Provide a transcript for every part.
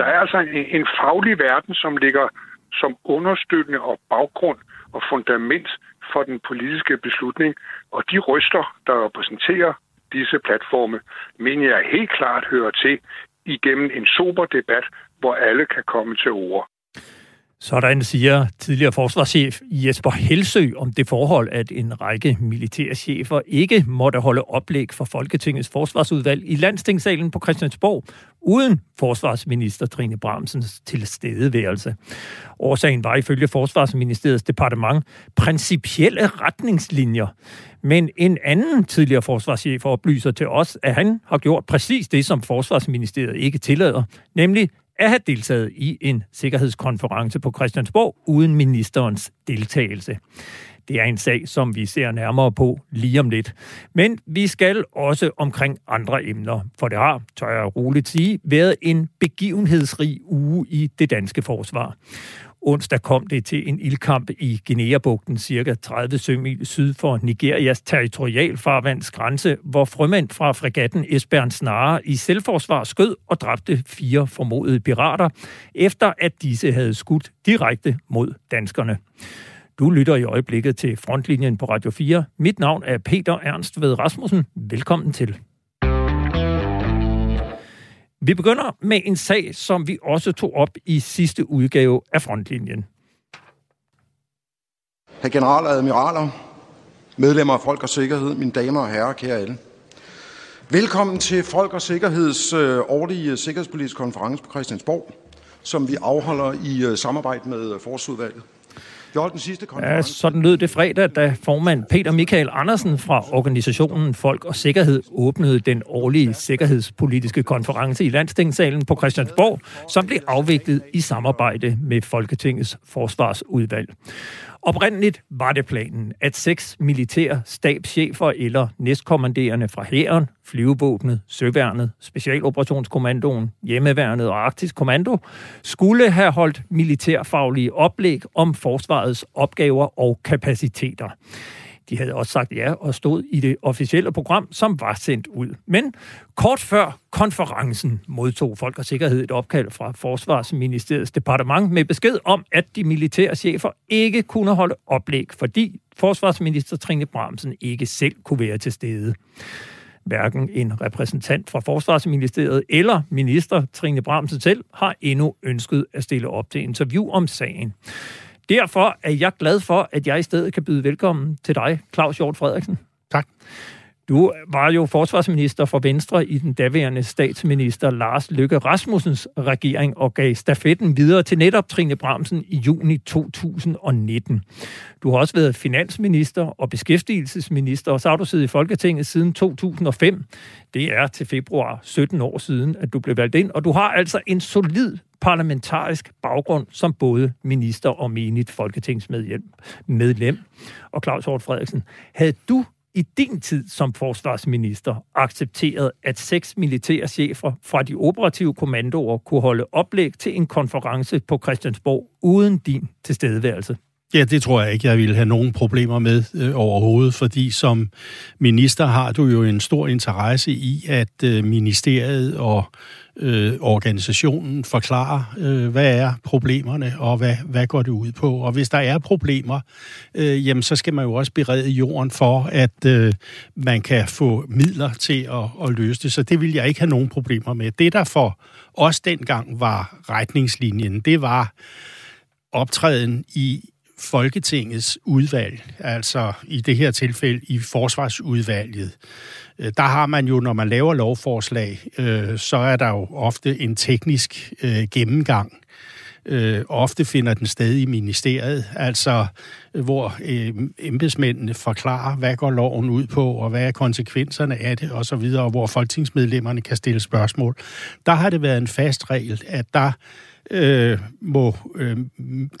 Der er altså en, en faglig verden, som ligger som understøttende og baggrund og fundament for den politiske beslutning. Og de ryster, der repræsenterer disse platforme, mener jeg helt klart hører til igennem en sober debat, hvor alle kan komme til ord. Sådan siger tidligere forsvarschef Jesper Helsø om det forhold, at en række militærchefer ikke måtte holde oplæg for Folketingets forsvarsudvalg i landstingssalen på Christiansborg, uden forsvarsminister Trine Bramsens tilstedeværelse. Årsagen var ifølge Forsvarsministeriets departement principielle retningslinjer. Men en anden tidligere forsvarschef oplyser til os, at han har gjort præcis det, som Forsvarsministeriet ikke tillader, nemlig at have deltaget i en sikkerhedskonference på Christiansborg uden ministerens deltagelse. Det er en sag, som vi ser nærmere på lige om lidt. Men vi skal også omkring andre emner, for det har, tør jeg roligt sige, været en begivenhedsrig uge i det danske forsvar. Onsdag kom det til en ildkamp i Guinea-bugten, cirka 30 sømil syd for Nigerias territorialfarvandsgrænse, hvor frømænd fra fregatten Esbern Snare i selvforsvar skød og dræbte fire formodede pirater, efter at disse havde skudt direkte mod danskerne. Du lytter i øjeblikket til Frontlinjen på Radio 4. Mit navn er Peter Ernst ved Rasmussen. Velkommen til. Vi begynder med en sag, som vi også tog op i sidste udgave af Frontlinjen. Herr general og admiraler, medlemmer af Folk og Sikkerhed, mine damer og herrer, kære alle. Velkommen til Folk og Sikkerheds øh, årlige sikkerhedspolitiske konference på Christiansborg, som vi afholder i øh, samarbejde med øh, Forsudvalget. Vi holdt den sidste konference. Ja, sådan lød det fredag, da formand Peter Michael Andersen fra organisationen Folk og Sikkerhed åbnede den årlige sikkerhedspolitiske konference i Landstingssalen på Christiansborg, som blev afviklet i samarbejde med Folketingets forsvarsudvalg. Oprindeligt var det planen, at seks militære stabschefer eller næstkommanderende fra hæren, flyvevåbnet, søværnet, specialoperationskommandoen, hjemmeværnet og arktisk kommando skulle have holdt militærfaglige oplæg om forsvarets opgaver og kapaciteter. De havde også sagt ja og stod i det officielle program, som var sendt ud. Men kort før konferencen modtog Folk og Sikkerhed et opkald fra Forsvarsministeriets departement med besked om, at de militære chefer ikke kunne holde oplæg, fordi forsvarsminister Trine Bramsen ikke selv kunne være til stede. Hverken en repræsentant fra Forsvarsministeriet eller minister Trine Bramsen selv har endnu ønsket at stille op til interview om sagen. Derfor er jeg glad for, at jeg i stedet kan byde velkommen til dig, Claus Hjort Frederiksen. Tak. Du var jo forsvarsminister for Venstre i den daværende statsminister Lars Løkke Rasmussens regering og gav stafetten videre til netop Trine Bramsen i juni 2019. Du har også været finansminister og beskæftigelsesminister, og så har du siddet i Folketinget siden 2005. Det er til februar 17 år siden, at du blev valgt ind, og du har altså en solid parlamentarisk baggrund som både minister og menigt folketingsmedlem. Og Claus Hort Frederiksen, havde du i din tid som forsvarsminister accepteret, at seks militære chefer fra de operative kommandoer kunne holde oplæg til en konference på Christiansborg uden din tilstedeværelse? Ja, det tror jeg ikke, jeg ville have nogen problemer med øh, overhovedet, fordi som minister har du jo en stor interesse i, at øh, ministeriet og øh, organisationen forklarer, øh, hvad er problemerne, og hvad, hvad går det ud på. Og hvis der er problemer, øh, jamen, så skal man jo også berede jorden for, at øh, man kan få midler til at, at løse det. Så det vil jeg ikke have nogen problemer med. Det, der for os dengang var retningslinjen, det var optræden i Folketingets udvalg, altså i det her tilfælde i forsvarsudvalget. Øh, der har man jo, når man laver lovforslag, øh, så er der jo ofte en teknisk øh, gennemgang. Øh, ofte finder den sted i ministeriet, altså øh, hvor øh, embedsmændene forklarer, hvad går loven ud på, og hvad er konsekvenserne af det, og så videre, og hvor folketingsmedlemmerne kan stille spørgsmål. Der har det været en fast regel, at der øh, må, øh,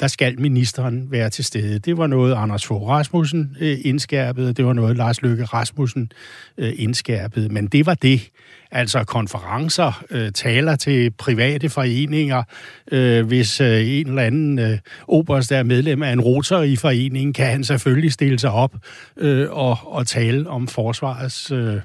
der skal ministeren være til stede. Det var noget, Anders Fogh Rasmussen øh, indskærpede, det var noget, Lars Løkke Rasmussen øh, indskærpede, men det var det. Altså konferencer, øh, taler til private foreninger. Øh, hvis øh, en eller anden øh, oberst er medlem af en rotor i foreningen, kan han selvfølgelig stille sig op øh, og, og tale om forsvarets øh,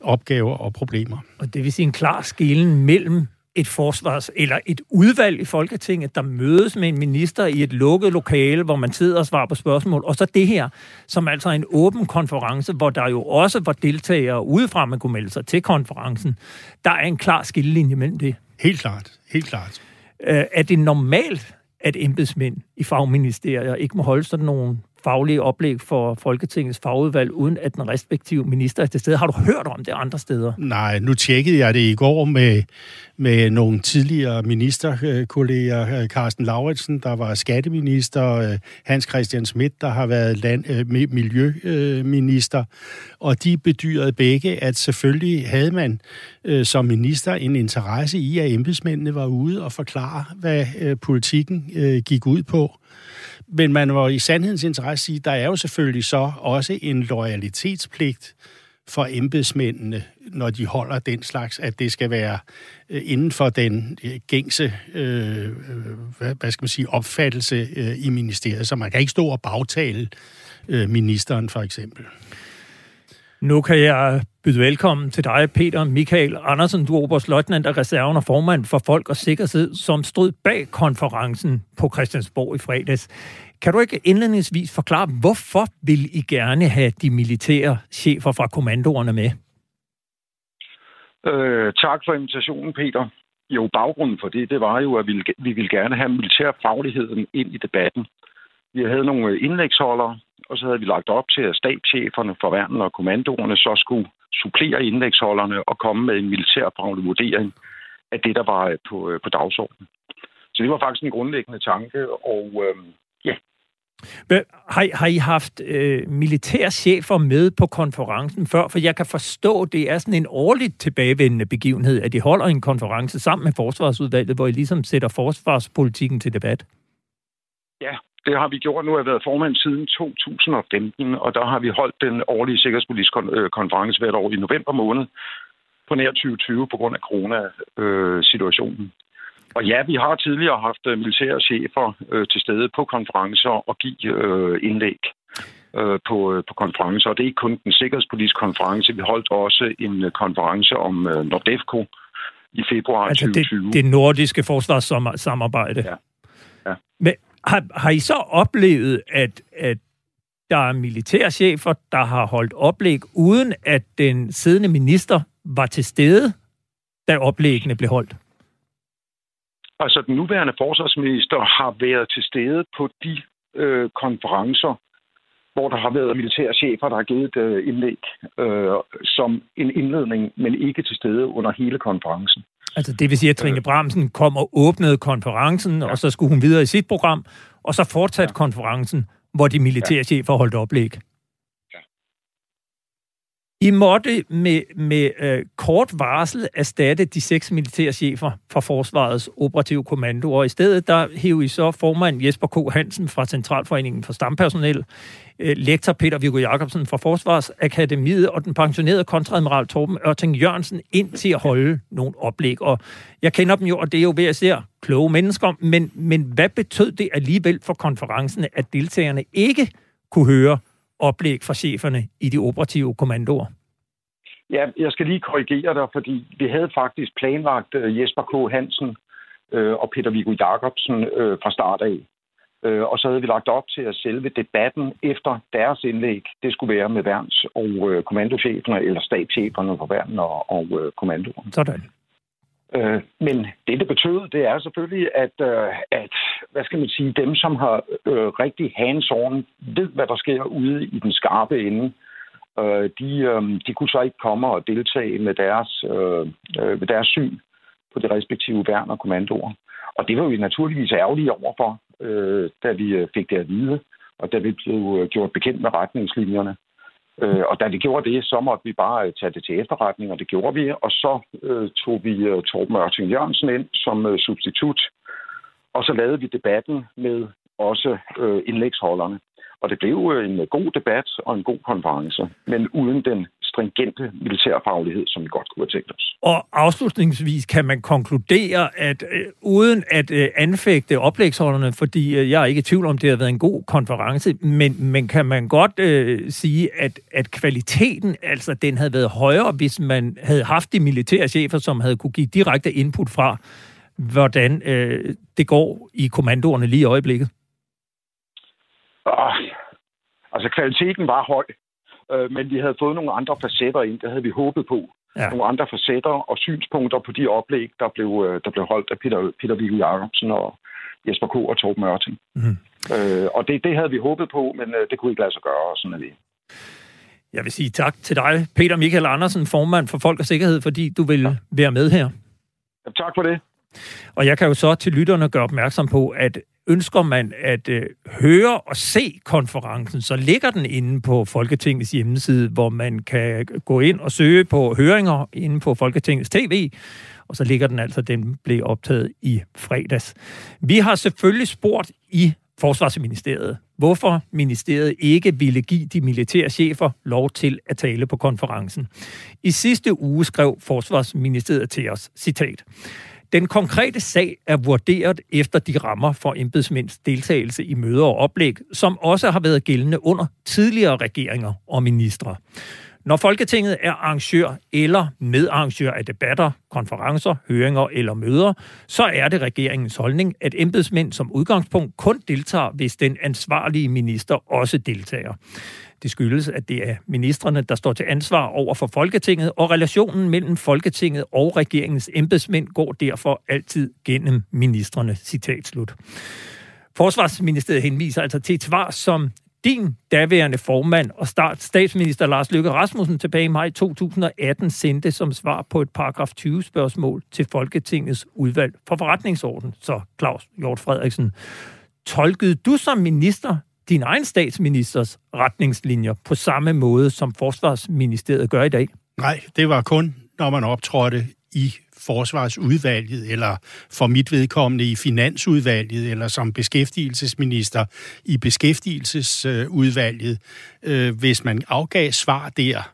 opgaver og problemer. Og det vil sige en klar skillen mellem et forsvars- eller et udvalg i Folketinget, der mødes med en minister i et lukket lokale, hvor man sidder og svarer på spørgsmål, og så det her, som altså er en åben konference, hvor der jo også var deltagere udefra, man kunne melde sig til konferencen. Der er en klar skillelinje mellem det. Helt klart, helt klart. Øh, er det normalt, at embedsmænd i fagministerier ikke må holde sådan nogle faglige oplæg for Folketingets fagudvalg, uden at den respektive minister er til stede. Har du hørt om det andre steder? Nej, nu tjekkede jeg det i går med, med nogle tidligere ministerkolleger. Øh, Carsten Lauritsen, der var skatteminister, øh, Hans Christian Schmidt, der har været land, øh, miljøminister, og de bedyrede begge, at selvfølgelig havde man som minister en interesse i, at embedsmændene var ude og forklare, hvad politikken gik ud på. Men man må i sandhedens interesse sige, der er jo selvfølgelig så også en loyalitetspligt for embedsmændene, når de holder den slags, at det skal være øh, inden for den øh, gængse øh, hvad, hvad skal man sige, opfattelse øh, i ministeriet. Så man kan ikke stå og bagtale øh, ministeren for eksempel. Nu kan jeg byde velkommen til dig, Peter Michael Andersen. Du er oberstløjtnant af reserven og formand for Folk og Sikkerhed, som stod bag konferencen på Christiansborg i fredags. Kan du ikke indledningsvis forklare, hvorfor vil I gerne have de militære chefer fra kommandoerne med? Øh, tak for invitationen, Peter. Jo, baggrunden for det, det var jo, at vi, vi ville gerne have militærfagligheden ind i debatten. Vi havde nogle indlægsholdere, og så havde vi lagt op til, at stabscheferne for værnen og kommandoerne så skulle supplere indlægsholderne og komme med en militærfaglig vurdering af det, der var på, øh, på dagsordenen. Så det var faktisk en grundlæggende tanke, og øh, ja. Har, har I haft øh, militærchefer med på konferencen før? For jeg kan forstå, det er sådan en årligt tilbagevendende begivenhed, at de holder en konference sammen med Forsvarsudvalget, hvor I ligesom sætter forsvarspolitikken til debat. Ja, det har vi gjort. Nu har jeg været formand siden 2015, og der har vi holdt den årlige sikkerhedspolitiske øh, konference hvert år i november måned på nær 2020 på grund af corona-situationen. Og ja, vi har tidligere haft øh, militære chefer øh, til stede på konferencer og give øh, indlæg øh, på, øh, på konferencer. Og det er ikke kun den sikkerhedspolitiske konference. Vi holdt også en konference om øh, Nordefco i februar altså 2020. Det, det nordiske forsvarssamarbejde. Ja. ja. Men har, har I så oplevet, at, at der er militærchefer, der har holdt oplæg, uden at den siddende minister var til stede, da oplæggene blev holdt? Altså, den nuværende forsvarsminister har været til stede på de øh, konferencer, hvor der har været militærchefer, der har givet et øh, indlæg øh, som en indledning, men ikke til stede under hele konferencen. Altså det vil sige, at Trine øh. Bramsen kom og åbnede konferencen, ja. og så skulle hun videre i sit program, og så fortsatte ja. konferencen, hvor de militære chefer holdt oplæg. I måtte med, med øh, kort varsel erstatte de seks militærchefer fra Forsvarets operative kommando, og i stedet der hævde I så formand Jesper K. Hansen fra Centralforeningen for Stampersonel, øh, lektor Peter Viggo Jacobsen fra Forsvarsakademiet og den pensionerede kontradmiral Torben Ørting Jørgensen ind til at holde nogle oplæg. Og jeg kender dem jo, og det er jo ved at se kloge mennesker, men, men hvad betød det alligevel for konferencen, at deltagerne ikke kunne høre oplæg fra cheferne i de operative kommandoer? Ja, jeg skal lige korrigere dig, fordi vi havde faktisk planlagt uh, Jesper K. Hansen uh, og Peter Viggo Jacobsen uh, fra start af. Og så havde vi lagt op til, at selve debatten efter deres indlæg, det skulle være med værns- og kommandocheferne, eller stabscheferne for værn og, og kommandoerne. Sådan. Uh, men det, det betød, det er selvfølgelig, at, at hvad skal man sige, dem, som har rigtig hands-on, ved, hvad der sker ude i den skarpe ende, øh, de, øh, de kunne så ikke komme og deltage med deres, øh, øh, med deres syn på de respektive værn og kommandoer. Og det var vi naturligvis ærgerlige overfor, øh, da vi øh, fik det at vide, og da vi blev øh, gjort bekendt med retningslinjerne. Øh, og da vi gjorde det, så måtte vi bare tage det til efterretning, og det gjorde vi. Og så øh, tog vi øh, Torben Ørting Jørgensen ind som øh, substitut, og så lavede vi debatten med også øh, indlægsholderne. Og det blev øh, en god debat og en god konference, men uden den stringente militærfaglighed, som vi godt kunne have tænkt os. Og afslutningsvis kan man konkludere, at øh, uden at øh, anfægte oplægsholderne, fordi øh, jeg er ikke i tvivl om, det har været en god konference, men, men kan man godt øh, sige, at, at kvaliteten, altså den havde været højere, hvis man havde haft de militære chefer, som havde kunne give direkte input fra, hvordan øh, det går i kommandoerne lige i øjeblikket? Oh, altså kvaliteten var høj, øh, men vi havde fået nogle andre facetter ind, det havde vi håbet på. Ja. Nogle andre facetter og synspunkter på de oplæg, der blev, øh, der blev holdt af Peter, Peter Viggo Jacobsen og Jesper K. og Torben Mørting. Mm. Øh, og det, det havde vi håbet på, men øh, det kunne ikke lade sig gøre, og sådan er det. Jeg vil sige tak til dig, Peter Michael Andersen, formand for Folk og Sikkerhed, fordi du vil ja. være med her. Ja, tak for det. Og jeg kan jo så til lytterne gøre opmærksom på, at ønsker man at øh, høre og se konferencen, så ligger den inde på Folketingets hjemmeside, hvor man kan gå ind og søge på høringer inde på Folketingets tv, og så ligger den altså, den blev optaget i fredags. Vi har selvfølgelig spurgt i Forsvarsministeriet, hvorfor ministeriet ikke ville give de militære chefer lov til at tale på konferencen. I sidste uge skrev Forsvarsministeriet til os, citat, den konkrete sag er vurderet efter de rammer for embedsmænds deltagelse i møder og oplæg, som også har været gældende under tidligere regeringer og ministre. Når Folketinget er arrangør eller medarrangør af debatter, konferencer, høringer eller møder, så er det regeringens holdning, at embedsmænd som udgangspunkt kun deltager, hvis den ansvarlige minister også deltager. Det skyldes, at det er ministerne, der står til ansvar over for Folketinget, og relationen mellem Folketinget og regeringens embedsmænd går derfor altid gennem ministerne. Citat slut. Forsvarsministeriet henviser altså til et svar, som din daværende formand og start statsminister Lars Løkke Rasmussen tilbage i maj 2018 sendte som svar på et paragraf 20 spørgsmål til Folketingets udvalg for forretningsorden, så Claus Hjort Frederiksen. Tolkede du som minister din egen statsministers retningslinjer på samme måde, som Forsvarsministeriet gør i dag? Nej, det var kun, når man optrådte i forsvarsudvalget, eller for mit vedkommende i finansudvalget, eller som beskæftigelsesminister i beskæftigelsesudvalget, øh, hvis man afgav svar der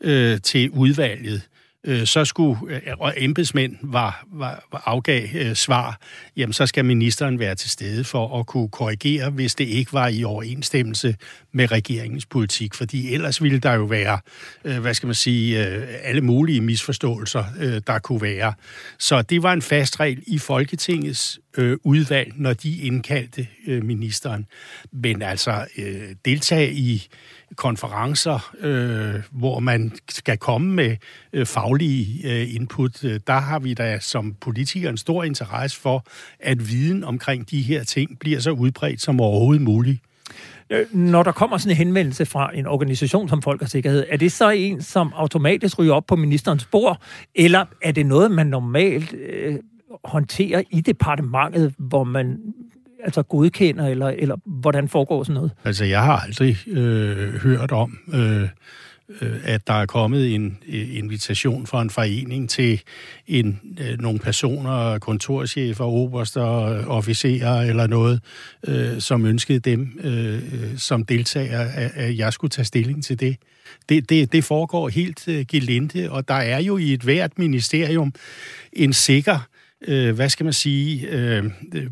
øh, til udvalget, øh, så skulle, øh, og embedsmænd var, var, var afgav øh, svar, jamen så skal ministeren være til stede for at kunne korrigere, hvis det ikke var i overensstemmelse med regeringens politik, fordi ellers ville der jo være, øh, hvad skal man sige, øh, alle mulige misforståelser, øh, der kunne være. Så det var en fast regel i Folketingets øh, udvalg, når de indkaldte øh, ministeren. Men altså, øh, deltage i konferencer, øh, hvor man skal komme med øh, faglige øh, input, øh, der har vi da som politikere en stor interesse for, at viden omkring de her ting bliver så udbredt som overhovedet muligt. Øh, når der kommer sådan en henvendelse fra en organisation som Folk og Sikkerhed, er det så en, som automatisk ryger op på ministerens bord, eller er det noget, man normalt øh, håndterer i departementet, hvor man altså godkender, eller, eller hvordan foregår sådan noget? Altså, jeg har aldrig øh, hørt om, øh, øh, at der er kommet en øh, invitation fra en forening til en, øh, nogle personer, kontorchefer, oberster, officerer eller noget, øh, som ønskede dem øh, øh som deltager, at, at jeg skulle tage stilling til det. Det, det, det foregår helt øh, gelinde, og der er jo i et hvert ministerium en sikker øh, hvad skal man sige, øh,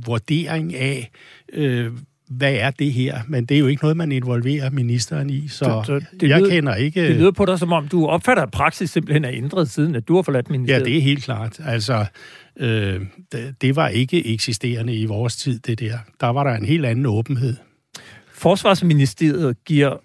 vurdering af, øh, hvad er det her? Men det er jo ikke noget, man involverer ministeren i, så, så det jeg lyder, kender ikke... Det lyder på dig, som om du opfatter, at praksis simpelthen er ændret siden, at du har forladt ministeriet. Ja, det er helt klart. Altså, øh, det, det var ikke eksisterende i vores tid, det der. Der var der en helt anden åbenhed. Forsvarsministeriet giver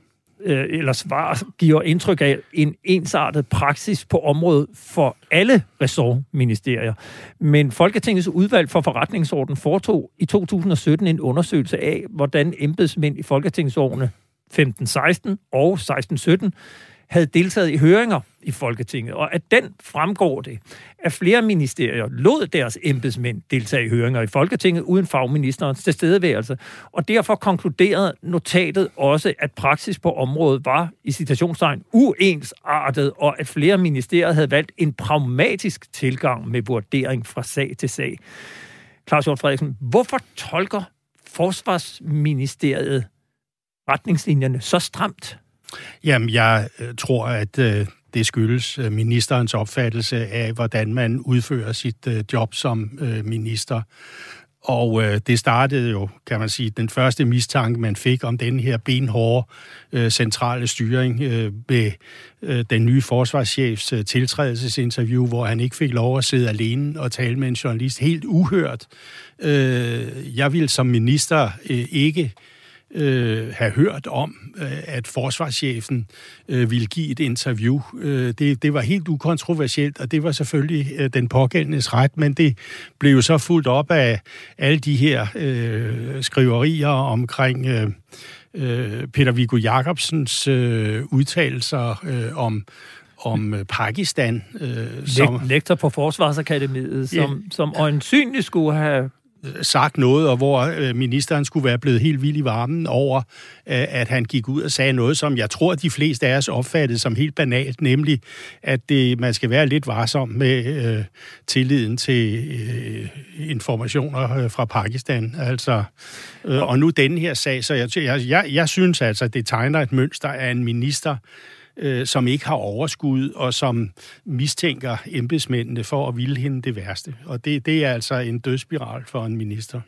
øh, eller svar giver indtryk af en ensartet praksis på området for alle ressortministerier. Men Folketingets udvalg for forretningsorden foretog i 2017 en undersøgelse af, hvordan embedsmænd i Folketingsårene 15-16 og 16-17 havde deltaget i høringer i Folketinget, og at den fremgår det, at flere ministerier lod deres embedsmænd deltage i høringer i Folketinget uden fagministerens tilstedeværelse, og derfor konkluderede notatet også, at praksis på området var i citationstegn uensartet, og at flere ministerier havde valgt en pragmatisk tilgang med vurdering fra sag til sag. Claus Hjort Frederiksen, hvorfor tolker Forsvarsministeriet retningslinjerne så stramt? Jamen, jeg øh, tror, at øh, det skyldes øh, ministerens opfattelse af, hvordan man udfører sit øh, job som øh, minister. Og øh, det startede jo, kan man sige, den første mistanke, man fik om den her benhårde øh, centrale styring øh, med øh, den nye forsvarschefs øh, tiltrædelsesinterview, hvor han ikke fik lov at sidde alene og tale med en journalist. Helt uhørt. Øh, jeg vil som minister øh, ikke øh, have hørt om, øh, at forsvarschefen øh, ville give et interview. Øh, det, det var helt ukontroversielt, og det var selvfølgelig øh, den pågældendes ret, men det blev så fuldt op af alle de her øh, skriverier omkring øh, øh, Peter Viggo Jacobsens øh, udtalelser øh, om om øh, Pakistan. Øh, som, Lektor på Forsvarsakademiet, som, ja, som øjensynligt skulle have sagt noget, og hvor øh, ministeren skulle være blevet helt vild i varmen over, øh, at han gik ud og sagde noget, som jeg tror, de fleste af os opfattede som helt banalt, nemlig, at det, man skal være lidt varsom med øh, tilliden til øh, informationer øh, fra Pakistan. Altså, øh, og nu den her sag, så jeg, jeg, jeg, jeg synes altså, det tegner et mønster af en minister, øh, som ikke har overskud, og som mistænker embedsmændene for at ville hende det værste. Og det, det er altså en dødsspiral for en minister.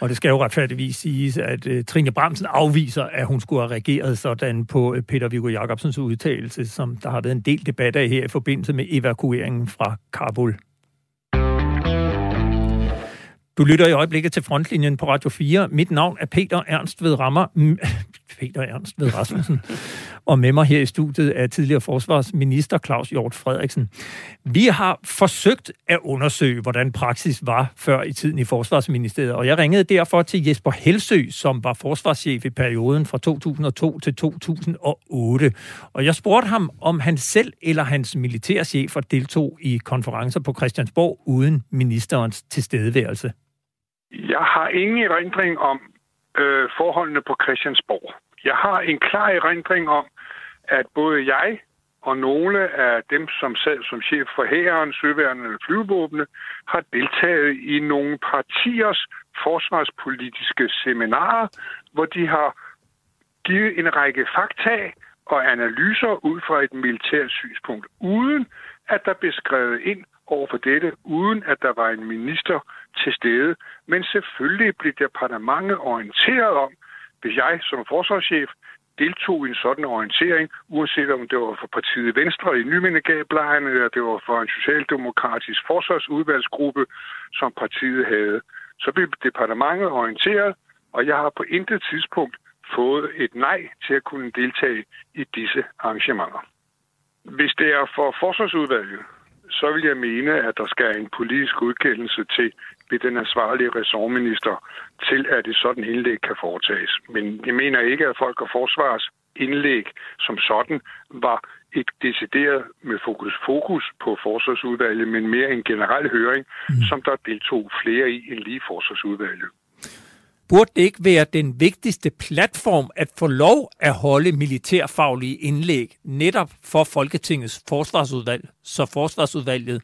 Og det skal jo retfærdigvis siges, at uh, Trine Bramsen afviser, at hun skulle have reageret sådan på uh, Peter Viggo Jacobsens udtalelse, som der har været en del debat af her i forbindelse med evakueringen fra Kabul. Du lytter i øjeblikket til Frontlinjen på Radio 4. Mit navn er Peter Ernst ved Rammer. Peter Ernst ved Rasmussen. Og med mig her i studiet er tidligere forsvarsminister Claus Hjort Frederiksen. Vi har forsøgt at undersøge, hvordan praksis var før i tiden i Forsvarsministeriet, og jeg ringede derfor til Jesper Helsø, som var forsvarschef i perioden fra 2002 til 2008. Og jeg spurgte ham, om han selv eller hans militærchefer deltog i konferencer på Christiansborg uden ministerens tilstedeværelse. Jeg har ingen erindring om øh, forholdene på Christiansborg. Jeg har en klar erindring om, at både jeg og nogle af dem, som sad som chef for hæren, søværende eller flyvevåbne, har deltaget i nogle partiers forsvarspolitiske seminarer, hvor de har givet en række fakta og analyser ud fra et militært synspunkt, uden at der blev skrevet ind over for dette, uden at der var en minister til stede. Men selvfølgelig blev departementet orienteret om, hvis jeg som forsvarschef deltog i en sådan orientering, uanset om det var for partiet Venstre i Nymindegablejen, eller det var for en socialdemokratisk forsvarsudvalgsgruppe, som partiet havde. Så blev departementet orienteret, og jeg har på intet tidspunkt fået et nej til at kunne deltage i disse arrangementer. Hvis det er for forsvarsudvalget, så vil jeg mene, at der skal en politisk udkendelse til ved den ansvarlige ressortminister til, at et sådan indlæg kan foretages. Men jeg mener ikke, at folk og forsvars indlæg som sådan var et decideret med fokus, fokus på forsvarsudvalget, men mere en generel høring, mm. som der deltog flere i end lige forsvarsudvalget. Burde det ikke være den vigtigste platform at få lov at holde militærfaglige indlæg netop for Folketingets forsvarsudvalg, så forsvarsudvalget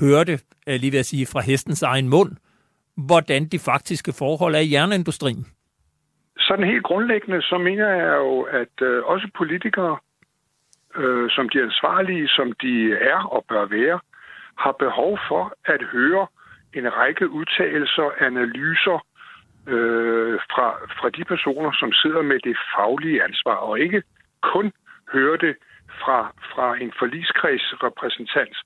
hørte, øh, lige ved at sige, fra hestens egen mund, hvordan de faktiske forhold er i jernindustrien? Sådan helt grundlæggende, så mener jeg jo, at øh, også politikere, øh, som de ansvarlige, som de er og bør være, har behov for at høre en række udtalelser, analyser øh, fra, fra de personer, som sidder med det faglige ansvar, og ikke kun høre det fra, fra en forligskredsrepræsentant,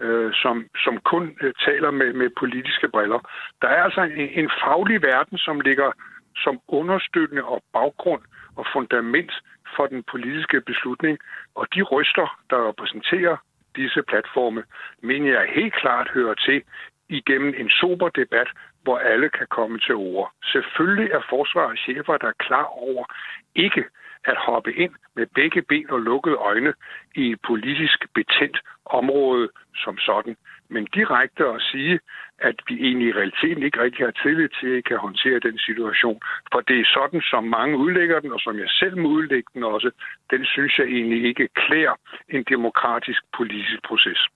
øh, som, som kun øh, taler med, med politiske briller. Der er altså en, en faglig verden, som ligger som understøttende og baggrund og fundament for den politiske beslutning. Og de ryster, der repræsenterer disse platforme, mener jeg helt klart hører til igennem en sober debat, hvor alle kan komme til ord. Selvfølgelig er forsvarets chefer, der er klar over ikke at hoppe ind med begge ben og lukkede øjne i et politisk betændt område som sådan. Men direkte at sige, at vi egentlig i realiteten ikke rigtig har tillid til, at I kan håndtere den situation. For det er sådan, som mange udlægger den, og som jeg selv må udlægge den også, den synes jeg egentlig ikke klæder en demokratisk politisk proces.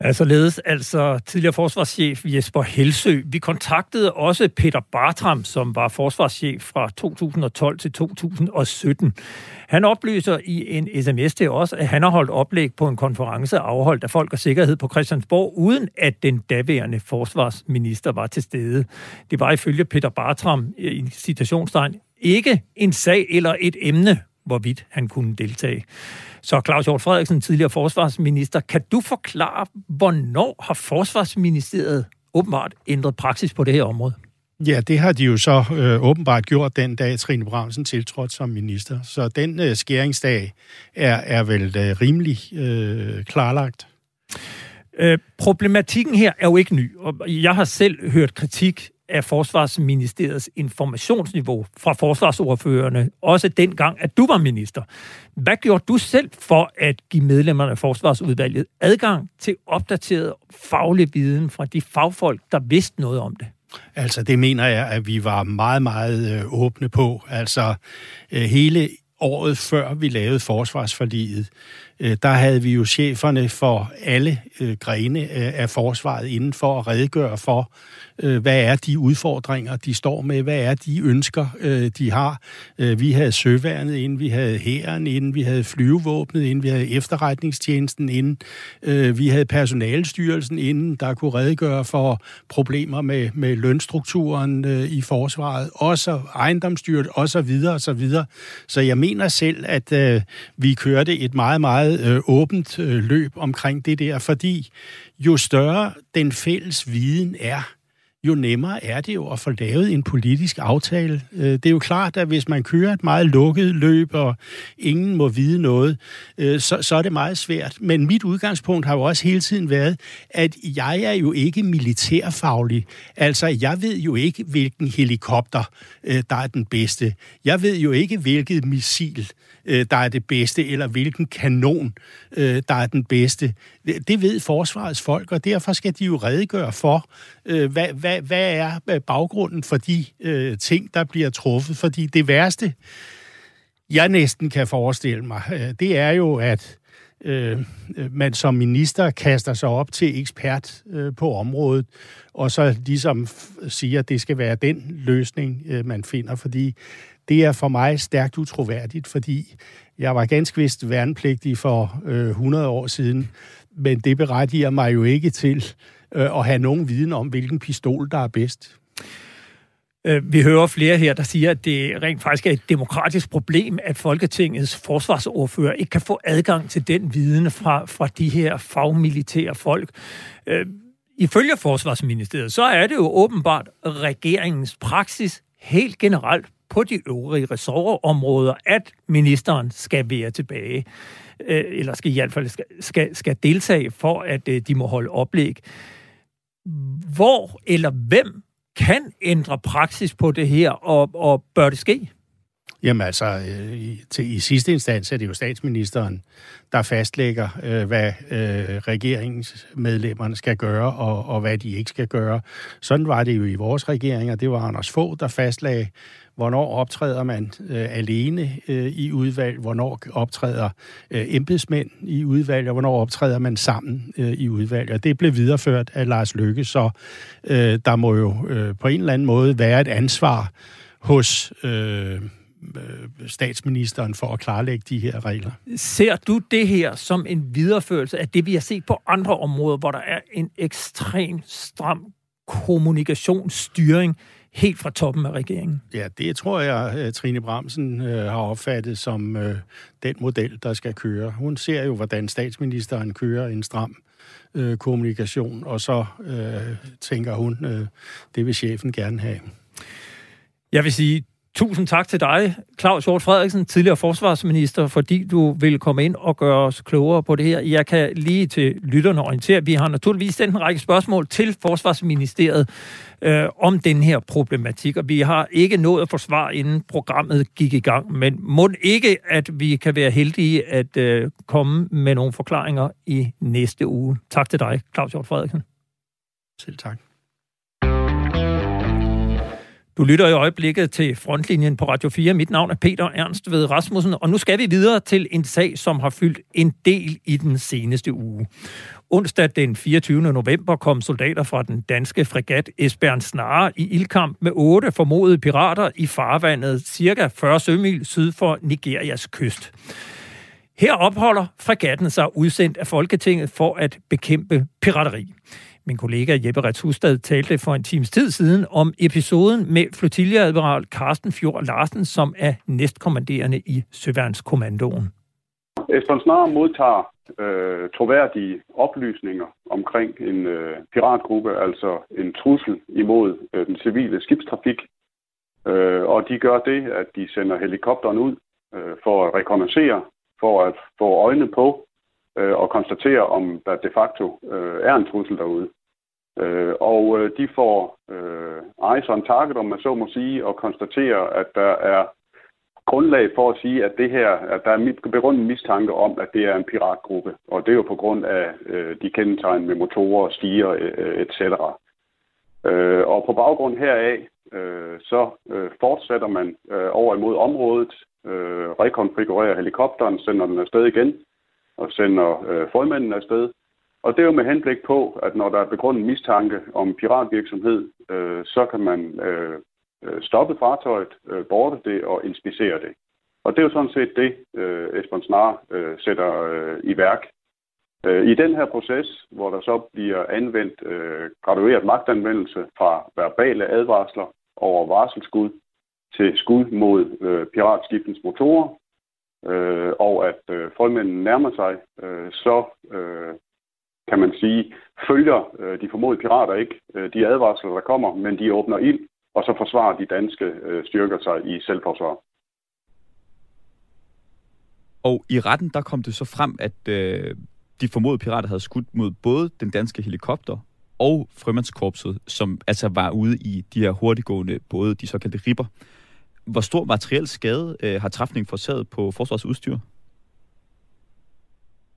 Altså ledes altså tidligere forsvarschef Jesper Helsø. Vi kontaktede også Peter Bartram, som var forsvarschef fra 2012 til 2017. Han oplyser i en sms til os, at han har holdt oplæg på en konference afholdt af Folk og Sikkerhed på Christiansborg, uden at den daværende forsvarsminister var til stede. Det var ifølge Peter Bartram øh, i citationstegn ikke en sag eller et emne, hvorvidt han kunne deltage. Så Claus Hjort Frederiksen, tidligere forsvarsminister, kan du forklare, hvornår har forsvarsministeriet åbenbart ændret praksis på det her område? Ja, det har de jo så øh, åbenbart gjort den dag, Trine Bramsen tiltrådte som minister. Så den øh, skæringsdag er, er vel øh, rimelig øh, klarlagt. Øh, problematikken her er jo ikke ny, og jeg har selv hørt kritik af Forsvarsministeriets informationsniveau fra forsvarsordførende, også dengang, at du var minister. Hvad gjorde du selv for at give medlemmerne af Forsvarsudvalget adgang til opdateret faglig viden fra de fagfolk, der vidste noget om det? Altså, det mener jeg, at vi var meget, meget øh, åbne på. Altså, øh, hele året før vi lavede forsvarsforliget, øh, der havde vi jo cheferne for alle øh, grene øh, af forsvaret inden for at redegøre for, øh, hvad er de udfordringer, de står med, hvad er de ønsker, øh, de har. Øh, vi havde søværnet inden, vi havde hæren inden, vi havde flyvevåbnet inden, vi havde efterretningstjenesten inden, øh, vi havde personalstyrelsen inden, der kunne redegøre for problemer med, med lønstrukturen øh, i forsvaret, også ejendomsstyret, og så videre, og så videre. Så jeg mener selv, at øh, vi kørte et meget, meget øh, åbent øh, løb omkring det der, fordi jo større den fælles viden er, jo nemmere er det jo at få lavet en politisk aftale. Øh, det er jo klart, at hvis man kører et meget lukket løb, og ingen må vide noget, øh, så, så er det meget svært. Men mit udgangspunkt har jo også hele tiden været, at jeg er jo ikke militærfaglig. Altså, jeg ved jo ikke, hvilken helikopter, øh, der er den bedste. Jeg ved jo ikke, hvilket missil, Øh, der er det bedste, eller hvilken kanon, øh, der er den bedste. Det ved forsvarets folk, og derfor skal de jo redegøre for, hvad, hvad hvad, hvad er baggrunden for de øh, ting, der bliver truffet? Fordi det værste, jeg næsten kan forestille mig, øh, det er jo, at øh, man som minister kaster sig op til ekspert øh, på området, og så ligesom siger, at det skal være den løsning, øh, man finder, fordi det er for mig stærkt utroværdigt, fordi jeg var ganske vist værnepligtig for øh, 100 år siden, men det berettiger mig jo ikke til øh, at have nogen viden om, hvilken pistol, der er bedst. Øh, vi hører flere her, der siger, at det rent faktisk er et demokratisk problem, at Folketingets forsvarsordfører ikke kan få adgang til den viden fra, fra de her fagmilitære folk. Øh, ifølge Forsvarsministeriet, så er det jo åbenbart regeringens praksis helt generelt på de øvrige ressortområder, at ministeren skal være tilbage, øh, eller skal i hvert fald skal, skal, skal deltage for, at øh, de må holde oplæg hvor eller hvem kan ændre praksis på det her, og, og bør det ske? Jamen altså, øh, i, til, i sidste instans er det jo statsministeren, der fastlægger, øh, hvad øh, regeringsmedlemmerne skal gøre, og, og hvad de ikke skal gøre. Sådan var det jo i vores regeringer. Det var Anders Fogh, der fastlagde, hvornår optræder man øh, alene øh, i udvalg, hvornår optræder øh, embedsmænd i udvalg, og hvornår optræder man sammen øh, i udvalg. Og det blev videreført af Lars Løkke, så øh, der må jo øh, på en eller anden måde være et ansvar hos... Øh, statsministeren for at klarlægge de her regler. Ser du det her som en videreførelse af det, vi har set på andre områder, hvor der er en ekstrem stram kommunikationsstyring helt fra toppen af regeringen? Ja, det tror jeg, øh, Trine Bramsen øh, har opfattet som øh, den model, der skal køre. Hun ser jo, hvordan statsministeren kører en stram øh, kommunikation, og så øh, tænker hun, øh, det vil chefen gerne have. Jeg vil sige, Tusind tak til dig, Claus Hjort Frederiksen, tidligere forsvarsminister, fordi du vil komme ind og gøre os klogere på det her. Jeg kan lige til lytterne orientere, vi har naturligvis sendt en række spørgsmål til Forsvarsministeriet øh, om den her problematik, og vi har ikke nået at få svar, inden programmet gik i gang. Men må ikke, at vi kan være heldige at øh, komme med nogle forklaringer i næste uge. Tak til dig, Claus Hjort Frederiksen. Selv tak. Du lytter i øjeblikket til Frontlinjen på Radio 4. Mit navn er Peter Ernst ved Rasmussen, og nu skal vi videre til en sag, som har fyldt en del i den seneste uge. Onsdag den 24. november kom soldater fra den danske fregat Esbjørn Snare i ildkamp med otte formodede pirater i farvandet cirka 40 sømil syd for Nigerias kyst. Her opholder fregatten sig udsendt af Folketinget for at bekæmpe pirateri. Min kollega Jeppe Retshustad talte for en times tid siden om episoden med flotilleadmiral Carsten Fjord Larsen, som er næstkommanderende i Søværnskommandoen. Esbjørn Snar modtager øh, troværdige oplysninger omkring en øh, piratgruppe, altså en trussel imod øh, den civile skibstrafik. Øh, og de gør det, at de sender helikopteren ud øh, for at rekognoscere, for at få øjne på øh, og konstatere, om der de facto øh, er en trussel derude. Øh, og øh, de får øh, eyes on target, om man så må sige, og konstaterer, at der er grundlag for at sige, at det her, at der er begrundet mistanke om, at det er en piratgruppe. Og det er jo på grund af øh, de kendetegn med motorer, stiger, øh, øh etc. Øh, og på baggrund heraf, øh, så øh, fortsætter man øh, over imod området, øh, rekonfigurerer helikopteren, sender den afsted igen, og sender øh, formanden afsted. Og det er jo med henblik på, at når der er begrundet mistanke om piratvirksomhed, øh, så kan man øh, øh stoppe fartøjet, øh, borte det og inspicere det. Og det er jo sådan set det, øh, Esbjørn Snar øh, sætter øh, i værk. Øh, I den her proces, hvor der så bliver anvendt øh, gradueret magtanvendelse fra verbale advarsler over varselskud til skud mod øh, piratskibens motorer, øh, og at øh, frømændene nærmer sig, øh, så øh, kan man sige, følger øh, de formodede pirater ikke øh, de advarsler, der kommer, men de åbner ild, og så forsvarer de danske øh, styrker sig i selvforsvar. Og i retten, der kom det så frem, at øh, de formodede pirater havde skudt mod både den danske helikopter og frømandskorpset, som altså var ude i de her hurtiggående både, de såkaldte ripper. Hvor stor materiel skade øh, har træfningen forårsaget på forsvarsudstyr?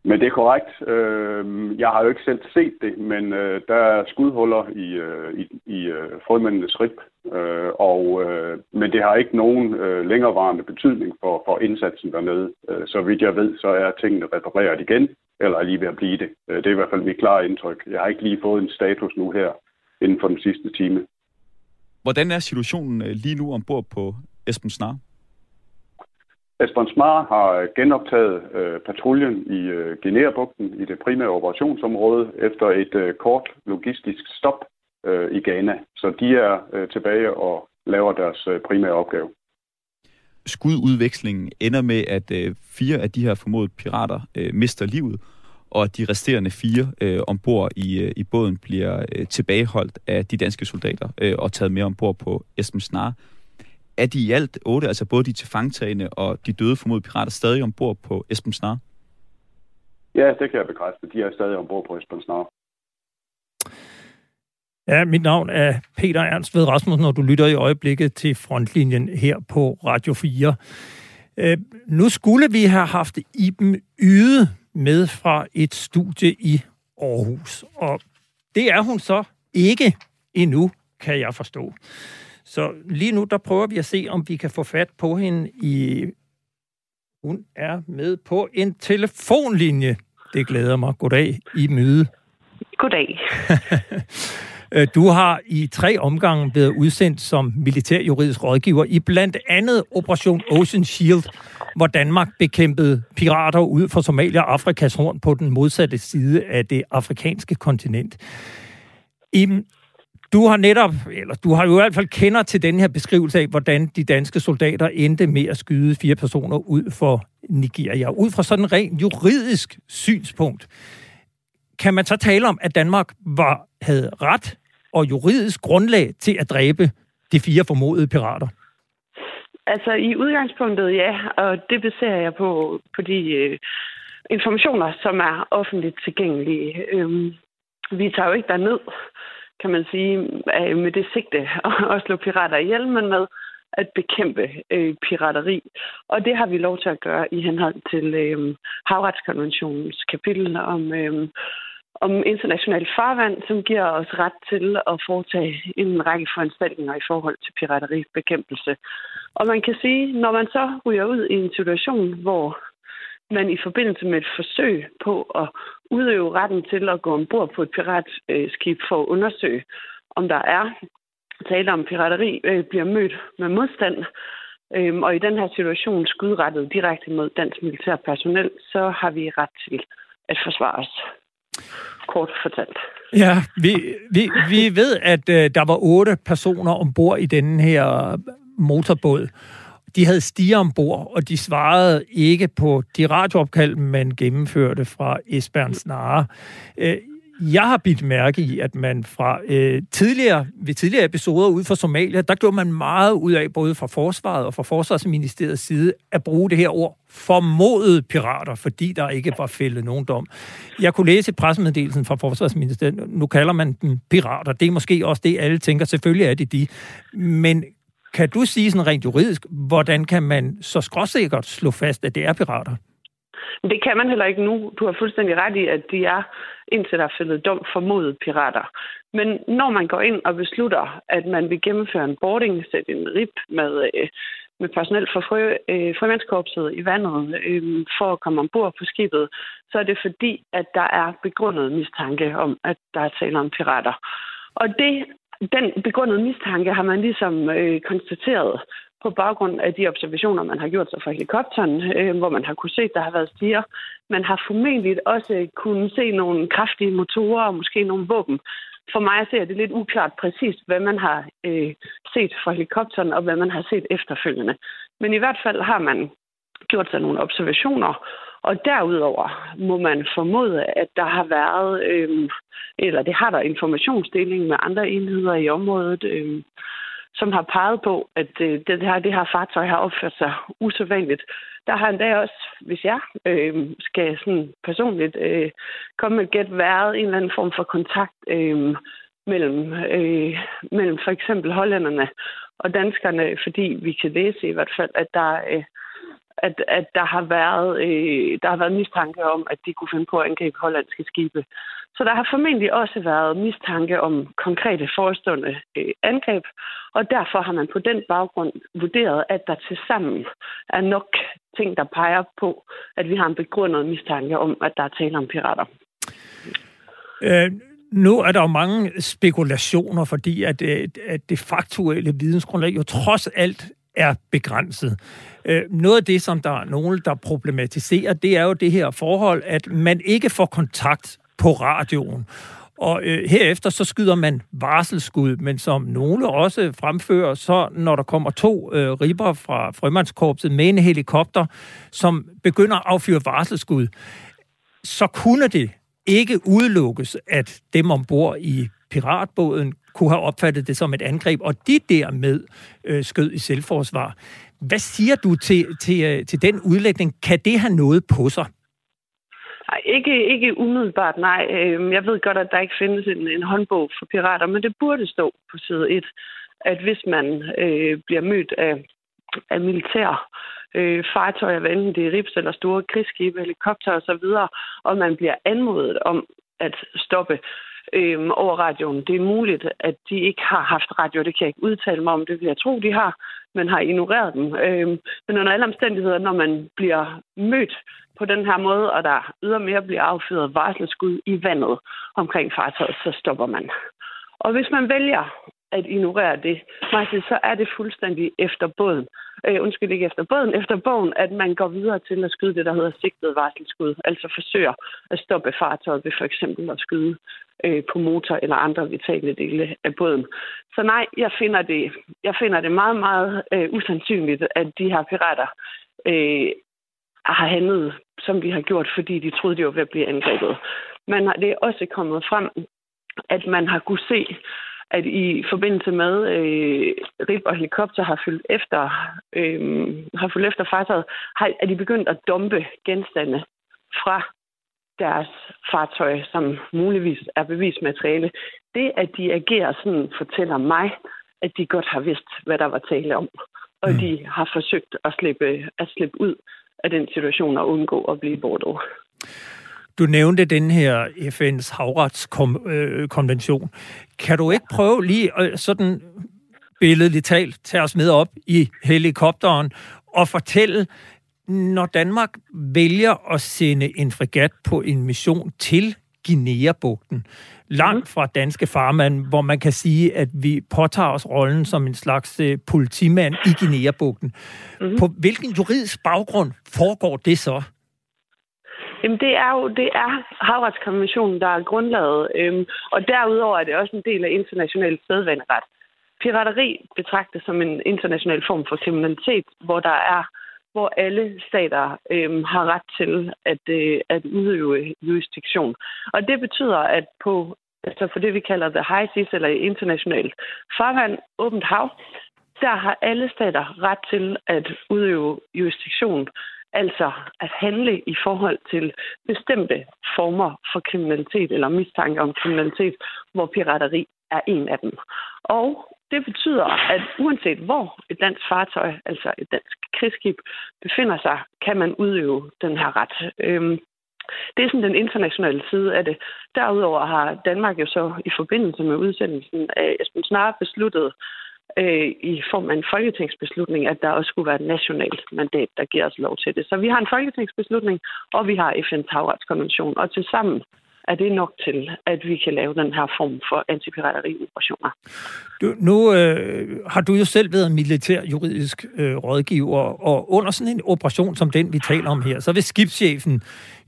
Men det er korrekt. Øh, jeg har jo ikke selv set det, men øh, der er skudhuller i, øh, i, i øh, frømændenes rib, øh, og, øh, men det har ikke nogen øh, længerevarende betydning for, for indsatsen dernede. Øh, så vidt jeg ved, så er tingene repareret igen, eller er lige ved at blive det. Øh, det er i hvert fald mit klare indtryk. Jeg har ikke lige fået en status nu her inden for den sidste time. Hvordan er situationen øh, lige nu ombord på Esben Snar? Esbjørn Smar har øh, genoptaget øh, patruljen i øh, Guinea-bugten i det primære operationsområde efter et øh, kort logistisk stop øh, i Ghana. Så de er øh, tilbage og laver deres øh, primære opgave. Skududvekslingen ender med, at øh, fire af de her formodede pirater øh, mister livet, og at de resterende fire øh, ombord i, øh, i båden bliver øh, tilbageholdt af de danske soldater øh, og taget med ombord på Esbensnar, er de i alt otte, altså både de tilfangtagende og de døde formodede pirater, stadig ombord på Esben Snar? Ja, det kan jeg bekræfte. De er stadig ombord på Esben Snar. Ja, mit navn er Peter Ernst ved Rasmussen, og du lytter i øjeblikket til frontlinjen her på Radio 4. Øh, nu skulle vi have haft Iben Yde med fra et studie i Aarhus, og det er hun så ikke endnu, kan jeg forstå. Så lige nu, der prøver vi at se, om vi kan få fat på hende i... Hun er med på en telefonlinje. Det glæder mig. Goddag i møde. Goddag. Du har i tre omgange været udsendt som militærjuridisk rådgiver i blandt andet Operation Ocean Shield, hvor Danmark bekæmpede pirater ud fra Somalia og Afrikas horn på den modsatte side af det afrikanske kontinent. I du har netop, eller du har jo i hvert fald kender til den her beskrivelse af, hvordan de danske soldater endte med at skyde fire personer ud for Nigeria. Ud fra sådan en rent juridisk synspunkt, kan man så tale om, at Danmark var, havde ret og juridisk grundlag til at dræbe de fire formodede pirater? Altså i udgangspunktet ja, og det baserer jeg på, på de øh, informationer, som er offentligt tilgængelige. Øhm, vi tager jo ikke derned kan man sige, med det sigte at slå pirater ihjel, men med at bekæmpe øh, pirateri. Og det har vi lov til at gøre i henhold til øh, Havretskonventionens kapitel om, øh, om international farvand, som giver os ret til at foretage en række foranstaltninger i forhold til pirateribekæmpelse. Og man kan sige, når man så ryger ud i en situation, hvor man i forbindelse med et forsøg på at udøve retten til at gå ombord på et piratskib for at undersøge, om der er tale om pirateri, øh, bliver mødt med modstand. Øhm, og i den her situation skudrettet direkte mod dansk militær personel, så har vi ret til at forsvare os. Kort fortalt. Ja, vi, vi, vi ved, at øh, der var otte personer ombord i denne her motorbåd. De havde stiger ombord, og de svarede ikke på de radioopkald, man gennemførte fra Esbjerns Snare. Øh, jeg har bidt mærke i, at man fra øh, tidligere, ved tidligere episoder ud fra Somalia, der gjorde man meget ud af, både fra Forsvaret og fra Forsvarsministeriets side, at bruge det her ord formodede pirater, fordi der ikke var fældet nogen dom. Jeg kunne læse pressemeddelelsen fra Forsvarsministeriet. Nu kalder man dem pirater. Det er måske også det, alle tænker. Selvfølgelig er det de. Men kan du sige sådan rent juridisk, hvordan kan man så skråsikkert slå fast, at det er pirater? Det kan man heller ikke nu. Du har fuldstændig ret i, at de er, indtil der er fældet dom, formodet pirater. Men når man går ind og beslutter, at man vil gennemføre en boarding, sætte en rip med, øh, med personel fra frø, øh, frømandskorpset i vandet øh, for at komme ombord på skibet, så er det fordi, at der er begrundet mistanke om, at der er tale om pirater. Og det, den begrundede mistanke har man ligesom øh, konstateret på baggrund af de observationer, man har gjort sig fra helikopteren, øh, hvor man har kunne se, at der har været stiger. Man har formentlig også kunnet se nogle kraftige motorer og måske nogle våben. For mig ser det lidt uklart præcist, hvad man har øh, set fra helikopteren og hvad man har set efterfølgende. Men i hvert fald har man gjort sig nogle observationer, og derudover må man formode, at der har været, øh, eller det har der informationsdeling med andre enheder i området, øh, som har peget på, at øh, det, her, det her fartøj har opført sig usædvanligt. Der har endda også, hvis jeg øh, skal sådan personligt øh, komme med et gæt, været en eller anden form for kontakt øh, mellem, øh, mellem for eksempel hollænderne og danskerne, fordi vi kan læse i hvert fald, at der øh, at, at der har været øh, der har været mistanke om, at de kunne finde på at angribe hollandske skibe. Så der har formentlig også været mistanke om konkrete forestående øh, angreb, og derfor har man på den baggrund vurderet, at der til sammen er nok ting, der peger på, at vi har en begrundet mistanke om, at der er tale om pirater. Øh, nu er der jo mange spekulationer, fordi at, øh, at det faktuelle vidensgrundlag jo trods alt er begrænset. Øh, noget af det, som der er nogen, der problematiserer, det er jo det her forhold, at man ikke får kontakt på radioen. Og øh, herefter så skyder man varselskud, men som nogle også fremfører, så når der kommer to øh, ribber fra frømandskorpset med en helikopter, som begynder at affyre varselsskud, så kunne det ikke udelukkes, at dem ombord i piratbåden kunne have opfattet det som et angreb, og de dermed øh, skød i selvforsvar. Hvad siger du til, til, øh, til den udlægning? Kan det have noget på sig? Nej, ikke, ikke umiddelbart, nej. Øhm, jeg ved godt, at der ikke findes en, en håndbog for pirater, men det burde stå på side 1, at hvis man øh, bliver mødt af, af militær øh, fartøjer, hvad enten det er rips eller store krigsskibe, helikopter osv., og man bliver anmodet om at stoppe øh, over radioen. Det er muligt, at de ikke har haft radio, det kan jeg ikke udtale mig om, det vil jeg tro, de har, men har ignoreret dem. Øh, men under alle omstændigheder, når man bliver mødt på den her måde, og der ydermere bliver affyret varselsskud i vandet omkring fartøjet, så stopper man. Og hvis man vælger at ignorere det, så er det fuldstændig efter båden. Øh, undskyld ikke efter båden, efter bogen, at man går videre til at skyde det, der hedder sigtet varselskud. Altså forsøger at stoppe fartøjet ved for eksempel at skyde øh, på motor eller andre vitale dele af båden. Så nej, jeg finder det, jeg finder det meget, meget øh, usandsynligt, at de her pirater øh, har handlet, som de har gjort, fordi de troede, de var ved at blive angrebet. Men det er også kommet frem, at man har kunne se, at i forbindelse med øh, RIB og helikopter har fyldt efter, øh, har fyldt efter fartøjet, har, er de begyndt at dumpe genstande fra deres fartøj, som muligvis er bevismateriale. Det, at de agerer sådan, fortæller mig, at de godt har vidst, hvad der var tale om. Og mm. de har forsøgt at slippe, at slippe ud af den situation og undgå at blive bordet. Du nævnte den her FN's havretskonvention. Kan du ikke prøve lige sådan billedligt talt tage os med op i helikopteren og fortælle når Danmark vælger at sende en fregat på en mission til Guinea-bugten, langt fra danske farmand, hvor man kan sige, at vi påtager os rollen som en slags øh, politimand i Guinea-bugten. Mm-hmm. På hvilken juridisk baggrund foregår det så? Jamen, det er jo det er havretskonventionen, der er grundlaget, øhm, og derudover er det også en del af international sædvaneret. Pirateri betragtes som en international form for kriminalitet, hvor der er hvor alle stater øhm, har ret til at, øh, at udøve jurisdiktion. Og det betyder, at på altså for det, vi kalder the high seas, eller internationalt farvand, åbent hav, der har alle stater ret til at udøve jurisdiktion, altså at handle i forhold til bestemte former for kriminalitet eller mistanke om kriminalitet, hvor pirateri er en af dem. Og det betyder, at uanset hvor et dansk fartøj, altså et dansk krigsskib, befinder sig, kan man udøve den her ret. Øhm, det er sådan den internationale side af det. Derudover har Danmark jo så i forbindelse med udsendelsen af Esben Snare besluttet øh, i form af en folketingsbeslutning, at der også skulle være et nationalt mandat, der giver os lov til det. Så vi har en folketingsbeslutning, og vi har FN's havretskonvention, og til sammen er det nok til, at vi kan lave den her form for antipiraterioperationer. Du, nu øh, har du jo selv været militær juridisk øh, rådgiver, og under sådan en operation som den, vi taler om her, så vil skibschefen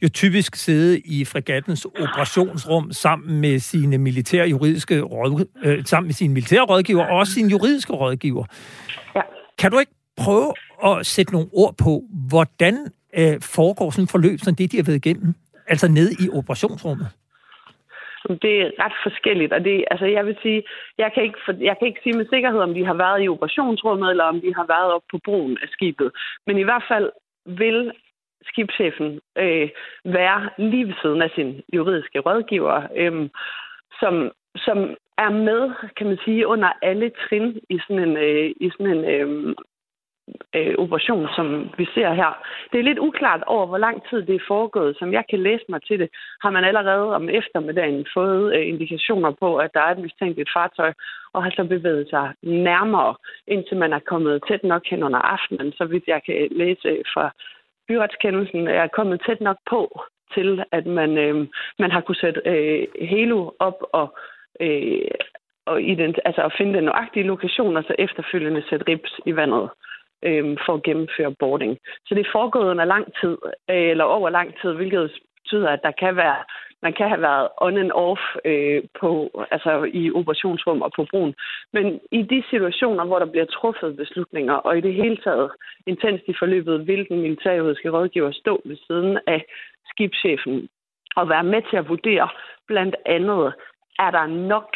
jo typisk sidde i fregattens operationsrum sammen med sine militære juridiske råd, øh, sammen med sine militære rådgiver og også sine juridiske rådgiver. Ja. Kan du ikke prøve at sætte nogle ord på, hvordan øh, foregår sådan et forløb, som det, de har været igennem? Altså ned i operationsrummet? Det er ret forskelligt, og det, altså jeg vil sige, jeg kan, ikke, jeg kan ikke sige med sikkerhed, om de har været i operationsrummet, eller om de har været op på broen af skibet. Men i hvert fald vil skibschefen øh, være lige ved siden af sin juridiske rådgiver, øh, som, som er med, kan man sige, under alle trin i sådan en, øh, i sådan en øh, øh, operation, som vi ser her. Det er lidt uklart over, hvor lang tid det er foregået. Som jeg kan læse mig til det, har man allerede om eftermiddagen fået øh, indikationer på, at der er et mistænkeligt fartøj, og har så bevæget sig nærmere, indtil man er kommet tæt nok hen under aftenen. Så vidt jeg kan læse øh, fra byretskendelsen, er kommet tæt nok på til, at man, øh, man har kunne sætte øh, Helo op og øh, og ident, altså at finde den nøjagtige lokation, og så efterfølgende sætte rips i vandet øh, for at gennemføre boarding. Så det er foregået under lang tid, øh, eller over lang tid, hvilket betyder, at der kan være, man kan have været on and off øh, på, altså i operationsrum og på broen. Men i de situationer, hvor der bliver truffet beslutninger, og i det hele taget intenst i forløbet, vil den militærjuridiske rådgiver stå ved siden af skibschefen og være med til at vurdere blandt andet, er der nok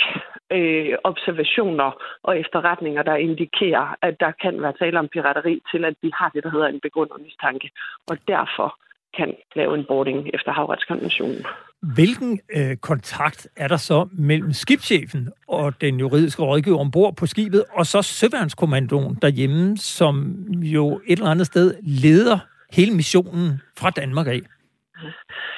øh, observationer og efterretninger, der indikerer, at der kan være tale om pirateri til, at vi har det, der hedder en begrundet mistanke. Og derfor kan lave en boarding efter havretskonventionen. Hvilken øh, kontakt er der så mellem skibschefen og den juridiske rådgiver ombord på skibet, og så Søværnskommandoen derhjemme, som jo et eller andet sted leder hele missionen fra Danmark af?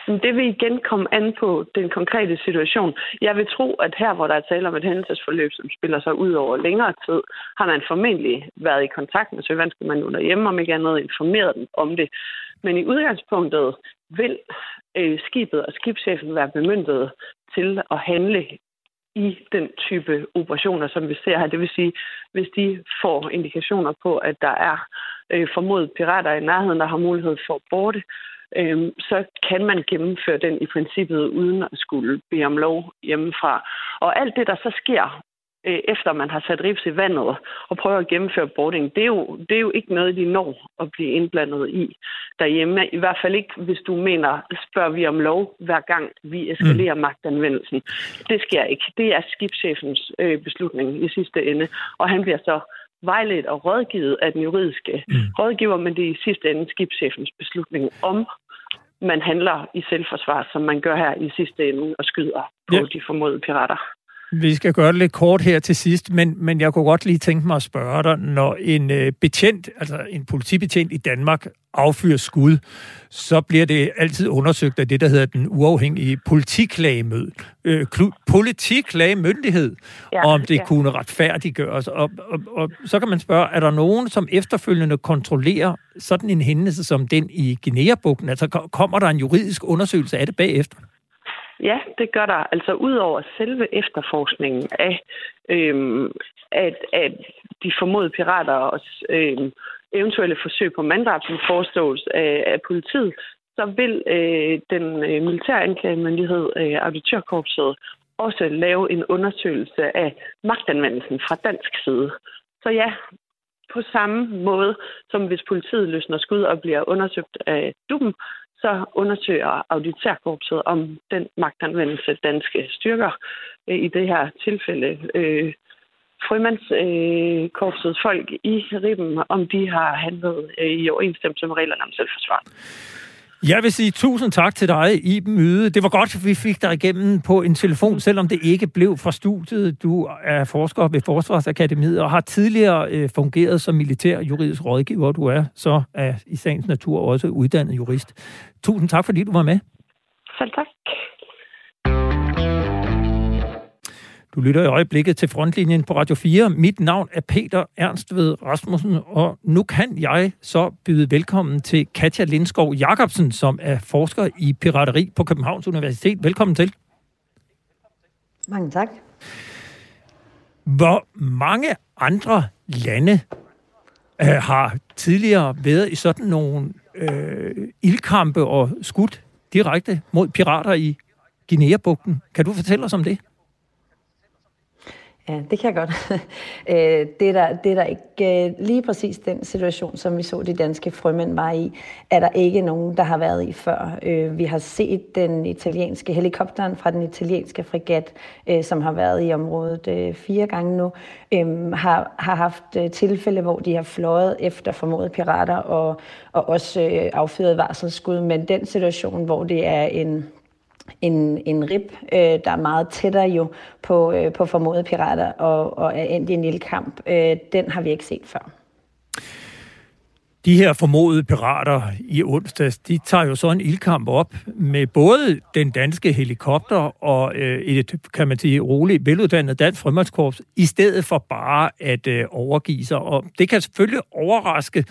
Det vil igen komme an på den konkrete situation. Jeg vil tro, at her, hvor der er tale om et hændelsesforløb, som spiller sig ud over længere tid, har man formentlig været i kontakt med Søvandskommandoen derhjemme, om ikke andet informeret dem om det. Men i udgangspunktet vil øh, skibet og skibschefen være bemyndiget til at handle i den type operationer, som vi ser her. Det vil sige, hvis de får indikationer på, at der er øh, formodet pirater i nærheden, der har mulighed for at borte, øh, så kan man gennemføre den i princippet uden at skulle bede om lov hjemmefra. Og alt det, der så sker øh, efter man har sat ribs i vandet og prøver at gennemføre boarding, det er, jo, det er jo ikke noget, de når at blive indblandet i derhjemme. I hvert fald ikke, hvis du mener, spørger vi om lov hver gang vi eskalerer mm. magtanvendelsen. Det sker ikke. Det er skibschefens øh, beslutning i sidste ende, og han bliver så vejledt og rådgivet af den juridiske mm. rådgiver, men det er i sidste ende skibschefens beslutning om man handler i selvforsvar, som man gør her i sidste ende og skyder på ja. de formodede pirater. Vi skal gøre det lidt kort her til sidst, men, men jeg kunne godt lige tænke mig at spørge dig, når en øh, betjent, altså en politibetjent i Danmark, affyrer skud, så bliver det altid undersøgt af det, der hedder den uafhængige politiklagemød, øh, politiklagemyndighed, ja, om det ja. kunne retfærdiggøres. Og, og, og så kan man spørge, er der nogen, som efterfølgende kontrollerer sådan en hændelse som den i Guinea-bugten? Altså kommer der en juridisk undersøgelse af det bagefter? Ja, det gør der. Altså ud over selve efterforskningen af, øhm, at, at de formodede pirater og øhm, eventuelle forsøg på manddrab, som forestås af, af politiet, så vil øh, den øh, militære anklagemyndighed, øh, auditørkorpset, også lave en undersøgelse af magtanvendelsen fra dansk side. Så ja, på samme måde som hvis politiet løsner skud og bliver undersøgt af DUM, så undersøger auditærkorpset om den magtanvendelse danske styrker øh, i det her tilfælde øh, frømandskorpsets øh, folk i Ribben, om de har handlet øh, i overensstemmelse med reglerne om selvforsvar. Jeg vil sige tusind tak til dig, Iben Yde. Det var godt, at vi fik dig igennem på en telefon, selvom det ikke blev fra studiet. Du er forsker ved Forsvarsakademiet og har tidligere øh, fungeret som militær juridisk rådgiver. Du er så er i sagens natur også uddannet jurist. Tusind tak, fordi du var med. Selv tak. Du lytter i øjeblikket til Frontlinjen på Radio 4. Mit navn er Peter Ernst ved Rasmussen, og nu kan jeg så byde velkommen til Katja Lindskov Jacobsen, som er forsker i pirateri på Københavns Universitet. Velkommen til. Mange tak. Hvor mange andre lande øh, har tidligere været i sådan nogle øh, ildkampe og skudt direkte mod pirater i Guinea-bugten? Kan du fortælle os om det? Ja, det kan jeg godt. Øh, det, er der, det er der ikke øh, lige præcis den situation, som vi så de danske frømænd var i, er der ikke nogen, der har været i før. Øh, vi har set den italienske helikopteren fra den italienske frigat, som har været i området fire gange nu, øhm, har, har haft tilfælde, hvor de har fløjet efter formodede pirater og, og også affyret varselsskud, men den situation, hvor det er en en, en rib, øh, der er meget tættere jo på, øh, på formodede pirater og, og er endt i en lille kamp. Øh, den har vi ikke set før. De her formodede pirater i onsdags, de tager jo så en ildkamp op med både den danske helikopter og øh, et, kan man sige, roligt, veluddannet dansk frømandskorps, i stedet for bare at øh, overgive sig. Og det kan selvfølgelig overraske,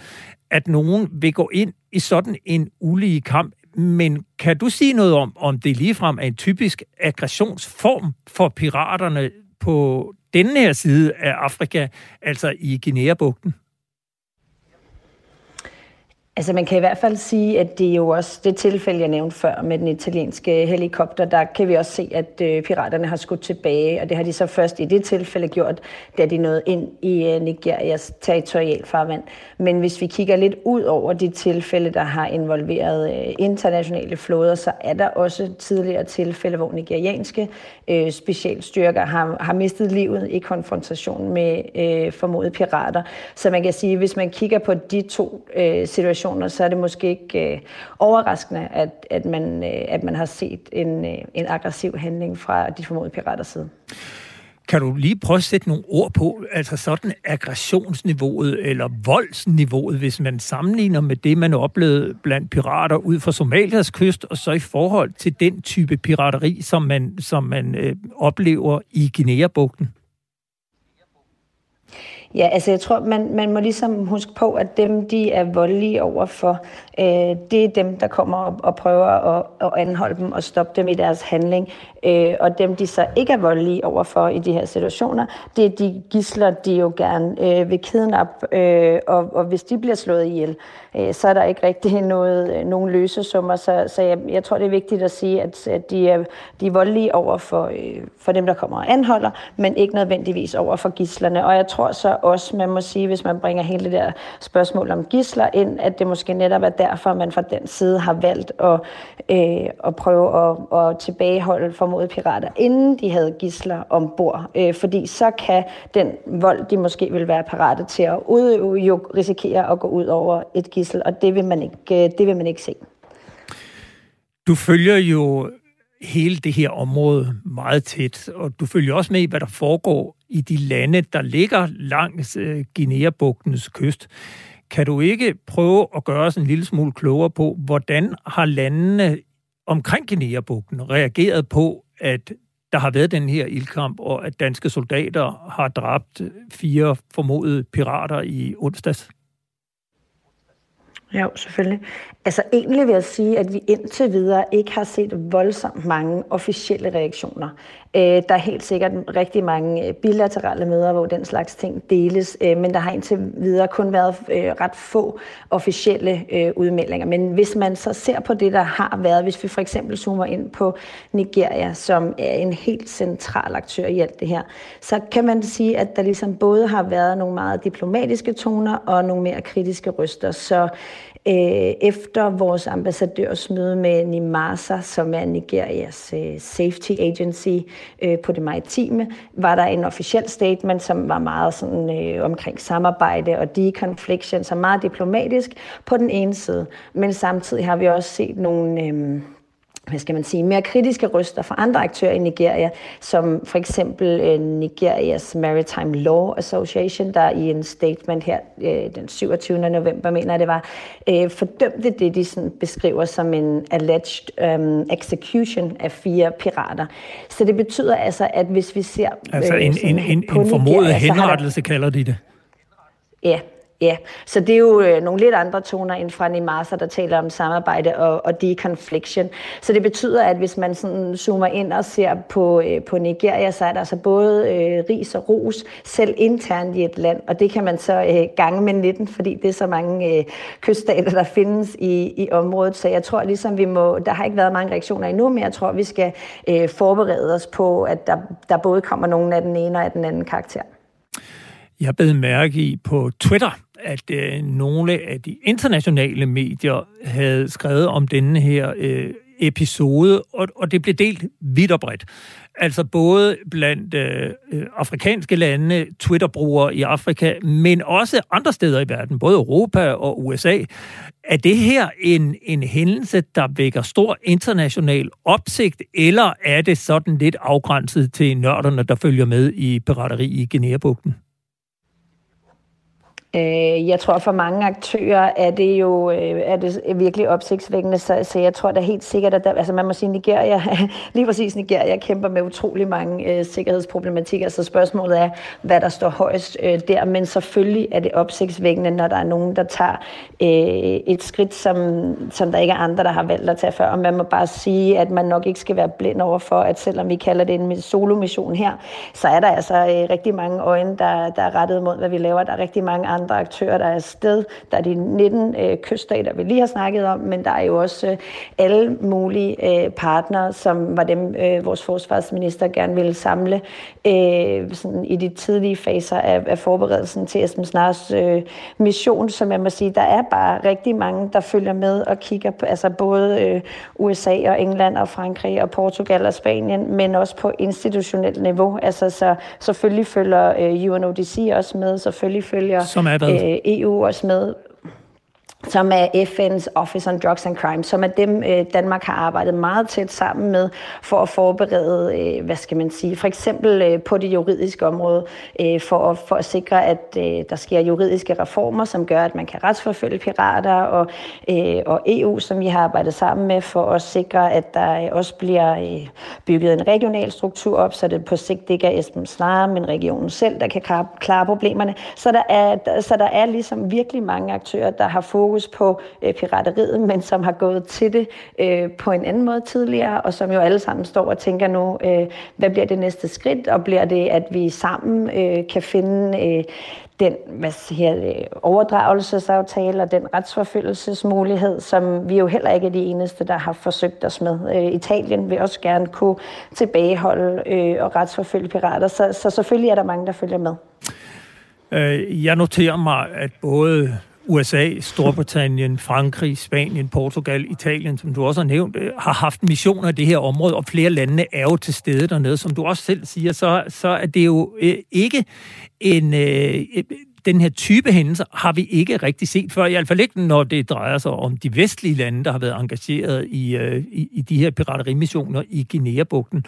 at nogen vil gå ind i sådan en ulige kamp. Men kan du sige noget om, om det ligefrem er en typisk aggressionsform for piraterne på denne her side af Afrika, altså i Guinea-bugten? Altså man kan i hvert fald sige, at det er jo også det tilfælde, jeg nævnte før med den italienske helikopter, der kan vi også se, at øh, piraterne har skudt tilbage, og det har de så først i det tilfælde gjort, da de nåede ind i øh, Nigerias territorialfarvand. Men hvis vi kigger lidt ud over de tilfælde, der har involveret øh, internationale flåder, så er der også tidligere tilfælde, hvor nigerianske øh, specialstyrker har, har mistet livet i konfrontation med øh, formodede pirater. Så man kan sige, hvis man kigger på de to øh, situationer, situationer, så er det måske ikke øh, overraskende, at, at, man, øh, at man har set en, øh, en aggressiv handling fra de formodede piraters side. Kan du lige prøve at sætte nogle ord på, altså sådan aggressionsniveauet eller voldsniveauet, hvis man sammenligner med det, man oplevede blandt pirater ud fra Somalias kyst, og så i forhold til den type pirateri, som man, som man øh, oplever i Guinea-bugten? Ja, altså jeg tror, man, man må ligesom huske på, at dem, de er voldelige overfor, øh, det er dem, der kommer og, og prøver at, at anholde dem og stoppe dem i deres handling. Øh, og dem, de så ikke er voldelige overfor i de her situationer, det er de gisler, de jo gerne øh, vil kidnappe. Øh, og, og hvis de bliver slået ihjel, øh, så er der ikke rigtig noget, øh, nogen løsesummer. Så, så jeg, jeg tror, det er vigtigt at sige, at, at de, er, de er voldelige over for, øh, for dem, der kommer og anholder, men ikke nødvendigvis over for gislerne. Og jeg tror så også, man må sige, hvis man bringer hele det der spørgsmål om gisler ind, at det måske netop er derfor, man fra den side har valgt at, øh, at prøve at, at tilbageholde formodede pirater, inden de havde gisler ombord. Øh, fordi så kan den vold, de måske vil være parate til at udøve, jo risikere at gå ud over et gissel, og det vil man ikke, øh, det vil man ikke se. Du følger jo hele det her område meget tæt, og du følger også med i, hvad der foregår i de lande, der ligger langs øh, Guinea-bugtens kyst. Kan du ikke prøve at gøre os en lille smule klogere på, hvordan har landene omkring Guinea-bugten reageret på, at der har været den her ildkamp, og at danske soldater har dræbt fire formodede pirater i onsdags? Ja, selvfølgelig. Altså egentlig vil jeg sige, at vi indtil videre ikke har set voldsomt mange officielle reaktioner. Øh, der er helt sikkert rigtig mange øh, bilaterale møder, hvor den slags ting deles, øh, men der har indtil videre kun været øh, ret få officielle øh, udmeldinger. Men hvis man så ser på det, der har været, hvis vi for eksempel zoomer ind på Nigeria, som er en helt central aktør i alt det her, så kan man sige, at der ligesom både har været nogle meget diplomatiske toner og nogle mere kritiske røster. Så Øh, efter vores ambassadørs møde med NIMASA, som er Nigerias øh, safety agency øh, på det maritime, var der en officiel statement, som var meget sådan, omkring samarbejde og deconfliction, så meget diplomatisk på den ene side. Men samtidig har vi også set nogle øhm, hvad skal man sige, mere kritiske røster fra andre aktører i Nigeria, som for eksempel uh, Nigerias Maritime Law Association, der i en statement her uh, den 27. november, mener jeg det var, uh, fordømte det, de sådan beskriver som en alleged um, execution af fire pirater. Så det betyder altså, at hvis vi ser... Altså en, en, en, en formodet henrettelse, kalder de det. Ja, Ja, så det er jo øh, nogle lidt andre toner end fra Nimasa, der taler om samarbejde og, og deconfliction. Så det betyder, at hvis man sådan zoomer ind og ser på, øh, på Nigeria, så er der altså både øh, ris og ros, selv internt i et land, og det kan man så øh, gange med 19, fordi det er så mange øh, kyststater, der findes i, i området. Så jeg tror ligesom, vi må, der har ikke været mange reaktioner endnu, men jeg tror, vi skal øh, forberede os på, at der, der både kommer nogen af den ene og af den anden karakter. Jeg bed mærke i på Twitter, at øh, nogle af de internationale medier havde skrevet om denne her øh, episode, og, og det blev delt vidt og bredt. Altså både blandt øh, øh afrikanske lande, Twitter-brugere i Afrika, men også andre steder i verden, både Europa og USA. Er det her en, en hændelse, der vækker stor international opsigt, eller er det sådan lidt afgrænset til nørderne, der følger med i pirateri i Guinea-bugten? Øh, jeg tror for mange aktører er det jo øh, er det virkelig opsigtsvækkende, så, så jeg tror da helt sikkert, at der, altså man må sige, Nigeria, lige præcis Nigeria kæmper med utrolig mange øh, sikkerhedsproblematikker, så spørgsmålet er, hvad der står højst øh, der, men selvfølgelig er det opsigtsvækkende, når der er nogen, der tager øh, et skridt, som, som der ikke er andre, der har valgt at tage før, og man må bare sige, at man nok ikke skal være blind over for, at selvom vi kalder det en solo-mission her, så er der altså øh, rigtig mange øjne, der, der er rettet mod, hvad vi laver, der er rigtig mange andre andre aktører, der er afsted. Der er de 19 øh, kyststater, vi lige har snakket om, men der er jo også øh, alle mulige øh, partnere, som var dem, øh, vores forsvarsminister gerne ville samle øh, sådan i de tidlige faser af, af forberedelsen til Esben Snars øh, mission, som jeg må sige, der er bare rigtig mange, der følger med og kigger på, altså både øh, USA og England og Frankrig og Portugal og Spanien, men også på institutionelt niveau. Altså så selvfølgelig følger øh, UNODC også med, selvfølgelig følger som er hvad? Øh, EU også med som er FN's Office on Drugs and Crime, som er dem, øh, Danmark har arbejdet meget tæt sammen med for at forberede, øh, hvad skal man sige, for eksempel øh, på det juridiske område, øh, for at, for at sikre, at øh, der sker juridiske reformer, som gør, at man kan retsforfølge pirater, og, øh, og EU, som vi har arbejdet sammen med, for at sikre, at der også bliver bygget en regional struktur op, så det på sigt ikke er Esben Snare, men regionen selv, der kan klare problemerne. Så der er, så der er ligesom virkelig mange aktører, der har fokus fokus på øh, pirateriet, men som har gået til det øh, på en anden måde tidligere, og som jo alle sammen står og tænker nu, øh, hvad bliver det næste skridt, og bliver det, at vi sammen øh, kan finde øh, den hvad siger øh, overdragelsesaftale og den retsforfølgelsesmulighed, som vi jo heller ikke er de eneste, der har forsøgt os med. Øh, Italien vil også gerne kunne tilbageholde øh, og retsforfølge pirater, så, så selvfølgelig er der mange, der følger med. Øh, jeg noterer mig, at både USA, Storbritannien, Frankrig, Spanien, Portugal, Italien, som du også har nævnt, øh, har haft missioner i det her område, og flere lande er jo til stede dernede. Som du også selv siger, så, så er det jo øh, ikke en... Øh, den her type hændelser har vi ikke rigtig set før, i hvert fald ikke når det drejer sig om de vestlige lande, der har været engageret i, øh, i, i de her piraterimissioner i Guinea-bugten.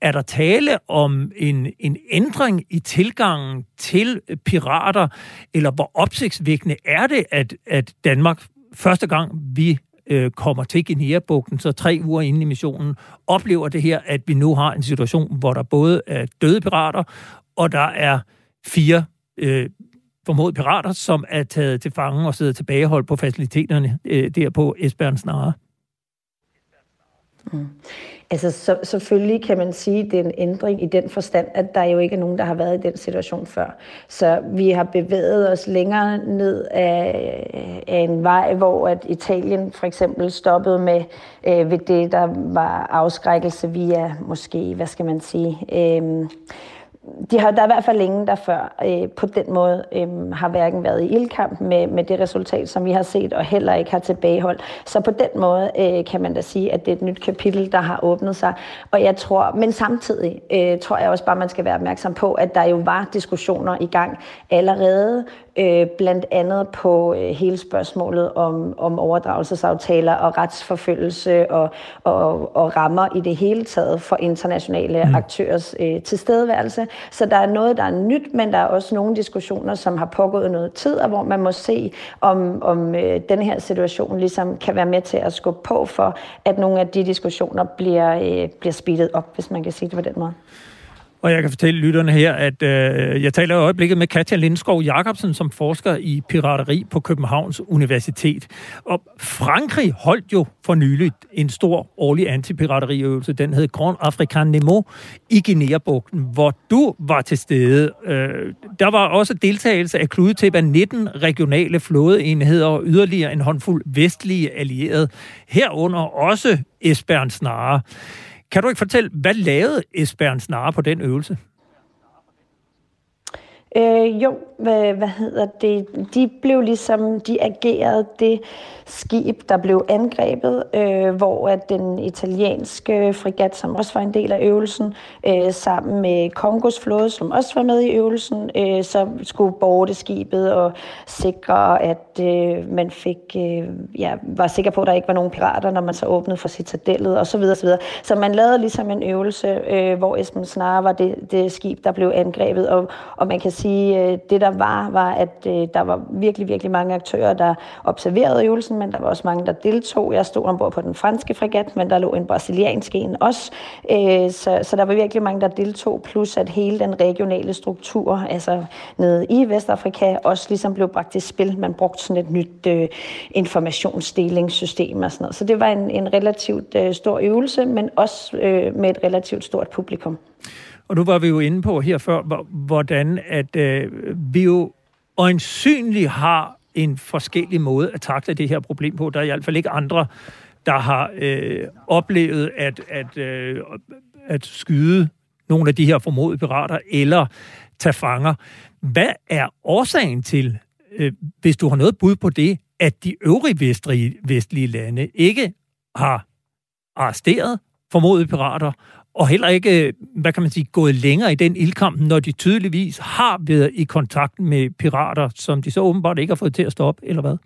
Er der tale om en, en ændring i tilgangen til pirater, eller hvor opsigtsvækkende er det, at, at Danmark første gang vi øh, kommer til Guinea-bugten, så tre uger inden i missionen, oplever det her, at vi nu har en situation, hvor der både er døde pirater, og der er fire øh, formodet pirater, som er taget til fange og sidder tilbageholdt på faciliteterne øh, der på Esbjerg Snare. Mm. Altså så, selvfølgelig kan man sige, at det er en ændring i den forstand, at der jo ikke er nogen, der har været i den situation før. Så vi har bevæget os længere ned af, af en vej, hvor at Italien for eksempel stoppede med øh, ved det, der var afskrækkelse via måske, hvad skal man sige... Øh, de har, der er i hvert fald ingen, der før øh, på den måde øh, har hverken været i ildkamp med, med det resultat, som vi har set, og heller ikke har tilbageholdt. Så på den måde øh, kan man da sige, at det er et nyt kapitel, der har åbnet sig. Og jeg tror, men samtidig øh, tror jeg også bare, man skal være opmærksom på, at der jo var diskussioner i gang allerede øh, blandt andet på øh, hele spørgsmålet om, om overdragelsesaftaler og retsforfølgelse og, og, og rammer i det hele taget for internationale mm. aktørers øh, tilstedeværelse. Så der er noget, der er nyt, men der er også nogle diskussioner, som har pågået noget tid, og hvor man må se, om, om øh, den her situation ligesom kan være med til at skubbe på for, at nogle af de diskussioner bliver, øh, bliver speedet op, hvis man kan sige det på den måde. Og jeg kan fortælle lytterne her, at øh, jeg taler i øjeblikket med Katja Lindskov Jacobsen, som forsker i pirateri på Københavns Universitet. Og Frankrig holdt jo for nyligt en stor årlig antipirateriøvelse. Den hed Grand African Nemo i Guinea-bugten, hvor du var til stede. Øh, der var også deltagelse af kludetæp af 19 regionale flådeenheder og yderligere en håndfuld vestlige allierede. Herunder også Esbern Snare. Kan du ikke fortælle, hvad lavede Esbern Snare på den øvelse? Øh, jo, hvad, hvad hedder det? De blev ligesom, de agerede det skib, der blev angrebet, øh, hvor at den italienske frigat, som også var en del af øvelsen, øh, sammen med Kongos flåde, som også var med i øvelsen, øh, så skulle borte skibet og sikre, at øh, man fik, øh, ja, var sikker på, at der ikke var nogen pirater, når man så åbnede for citadellet, og så videre, så videre. Så man lavede ligesom en øvelse, øh, hvor Esben Snare var det, det skib, der blev angrebet, og, og man kan sige, sige, øh, det der var, var, at øh, der var virkelig, virkelig mange aktører, der observerede øvelsen, men der var også mange, der deltog. Jeg stod ombord på den franske fregat, men der lå en brasiliansk en også. Øh, så, så der var virkelig mange, der deltog, plus at hele den regionale struktur, altså nede i Vestafrika, også ligesom blev bragt i spil. Man brugte sådan et nyt informationsdelingssystem og sådan noget. Så det var en, en relativt stor øvelse, men også med et relativt stort publikum. Og nu var vi jo inde på her før, hvordan at øh, vi jo øjensynligt har en forskellig måde at takle det her problem på. Der er i hvert fald ikke andre, der har øh, oplevet at, at, øh, at skyde nogle af de her formodede pirater eller tage fanger. Hvad er årsagen til, øh, hvis du har noget bud på det, at de øvrige vestlige, vestlige lande ikke har arresteret formodede pirater, og heller ikke, øh, hvad kan man sige, gået længere i den ildkamp, når de tydeligvis har været i kontakt med pirater, som de så åbenbart ikke har fået til at stoppe, eller hvad?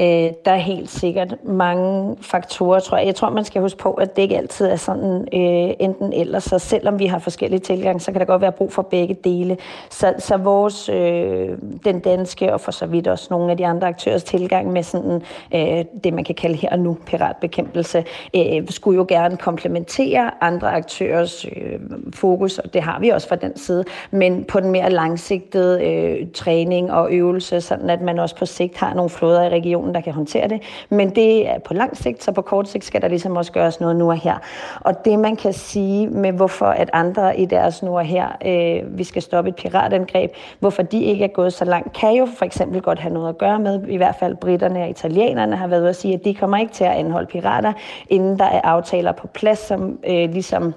Øh, der er helt sikkert mange faktorer, tror jeg. Jeg tror, man skal huske på, at det ikke altid er sådan øh, enten eller. Så selvom vi har forskellige tilgange, så kan der godt være brug for begge dele. Så, så vores, øh, den danske og for så vidt også nogle af de andre aktørers tilgang med sådan øh, det, man kan kalde her og nu piratbekæmpelse, øh, skulle jo gerne komplementere andre aktørers øh, fokus, og det har vi også fra den side, men på den mere langsigtede øh, træning og øvelse, sådan at man også på sigt har nogle floder i regionen, organisationen, der kan håndtere det. Men det er på lang sigt, så på kort sigt skal der ligesom også gøres noget nu og her. Og det man kan sige med, hvorfor at andre i deres nu og her, øh, vi skal stoppe et piratangreb, hvorfor de ikke er gået så langt, kan jo for eksempel godt have noget at gøre med, i hvert fald britterne og italienerne har været ude at sige, at de kommer ikke til at anholde pirater, inden der er aftaler på plads, som øh, ligesom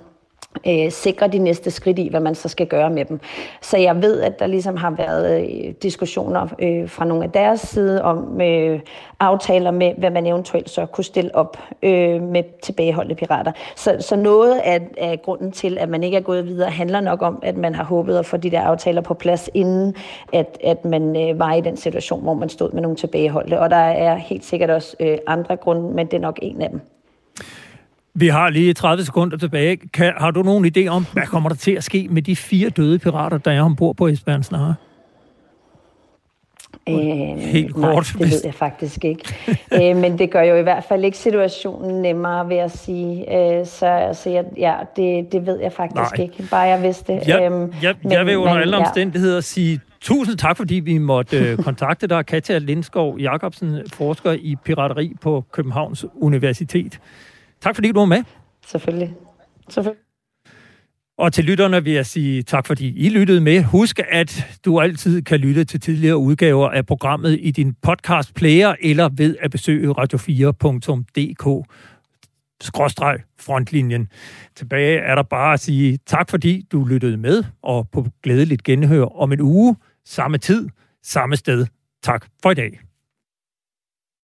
øh, sikre de næste skridt i, hvad man så skal gøre med dem. Så jeg ved, at der ligesom har været øh, diskussioner øh, fra nogle af deres side om øh, aftaler med, hvad man eventuelt så kunne stille op øh, med tilbageholdte pirater. Så, så noget af, af grunden til, at man ikke er gået videre, handler nok om, at man har håbet at få de der aftaler på plads, inden at, at man øh, var i den situation, hvor man stod med nogle tilbageholdte. Og der er helt sikkert også øh, andre grunde, men det er nok en af dem. Vi har lige 30 sekunder tilbage. Kan, har du nogen idé om, hvad kommer der til at ske med de fire døde pirater, der er ombord på Esbjerg Snare? Øh, Helt kort. Nej, det ved jeg faktisk ikke. øh, men det gør jo i hvert fald ikke situationen nemmere, vil jeg sige. Øh, så altså, jeg, ja, det, det ved jeg faktisk nej. ikke. Bare jeg vidste. Ja, øhm, jeg, men, jeg vil under men, alle omstændigheder ja. sige tusind tak, fordi vi måtte øh, kontakte dig. Katja Lindskov Jacobsen, forsker i pirateri på Københavns Universitet. Tak fordi du var med. Selvfølgelig. Selvfølgelig. Og til lytterne vil jeg sige tak, fordi I lyttede med. Husk, at du altid kan lytte til tidligere udgaver af programmet i din podcast player eller ved at besøge radio4.dk skråstreg frontlinjen. Tilbage er der bare at sige tak, fordi du lyttede med, og på glædeligt genhør om en uge, samme tid, samme sted. Tak for i dag.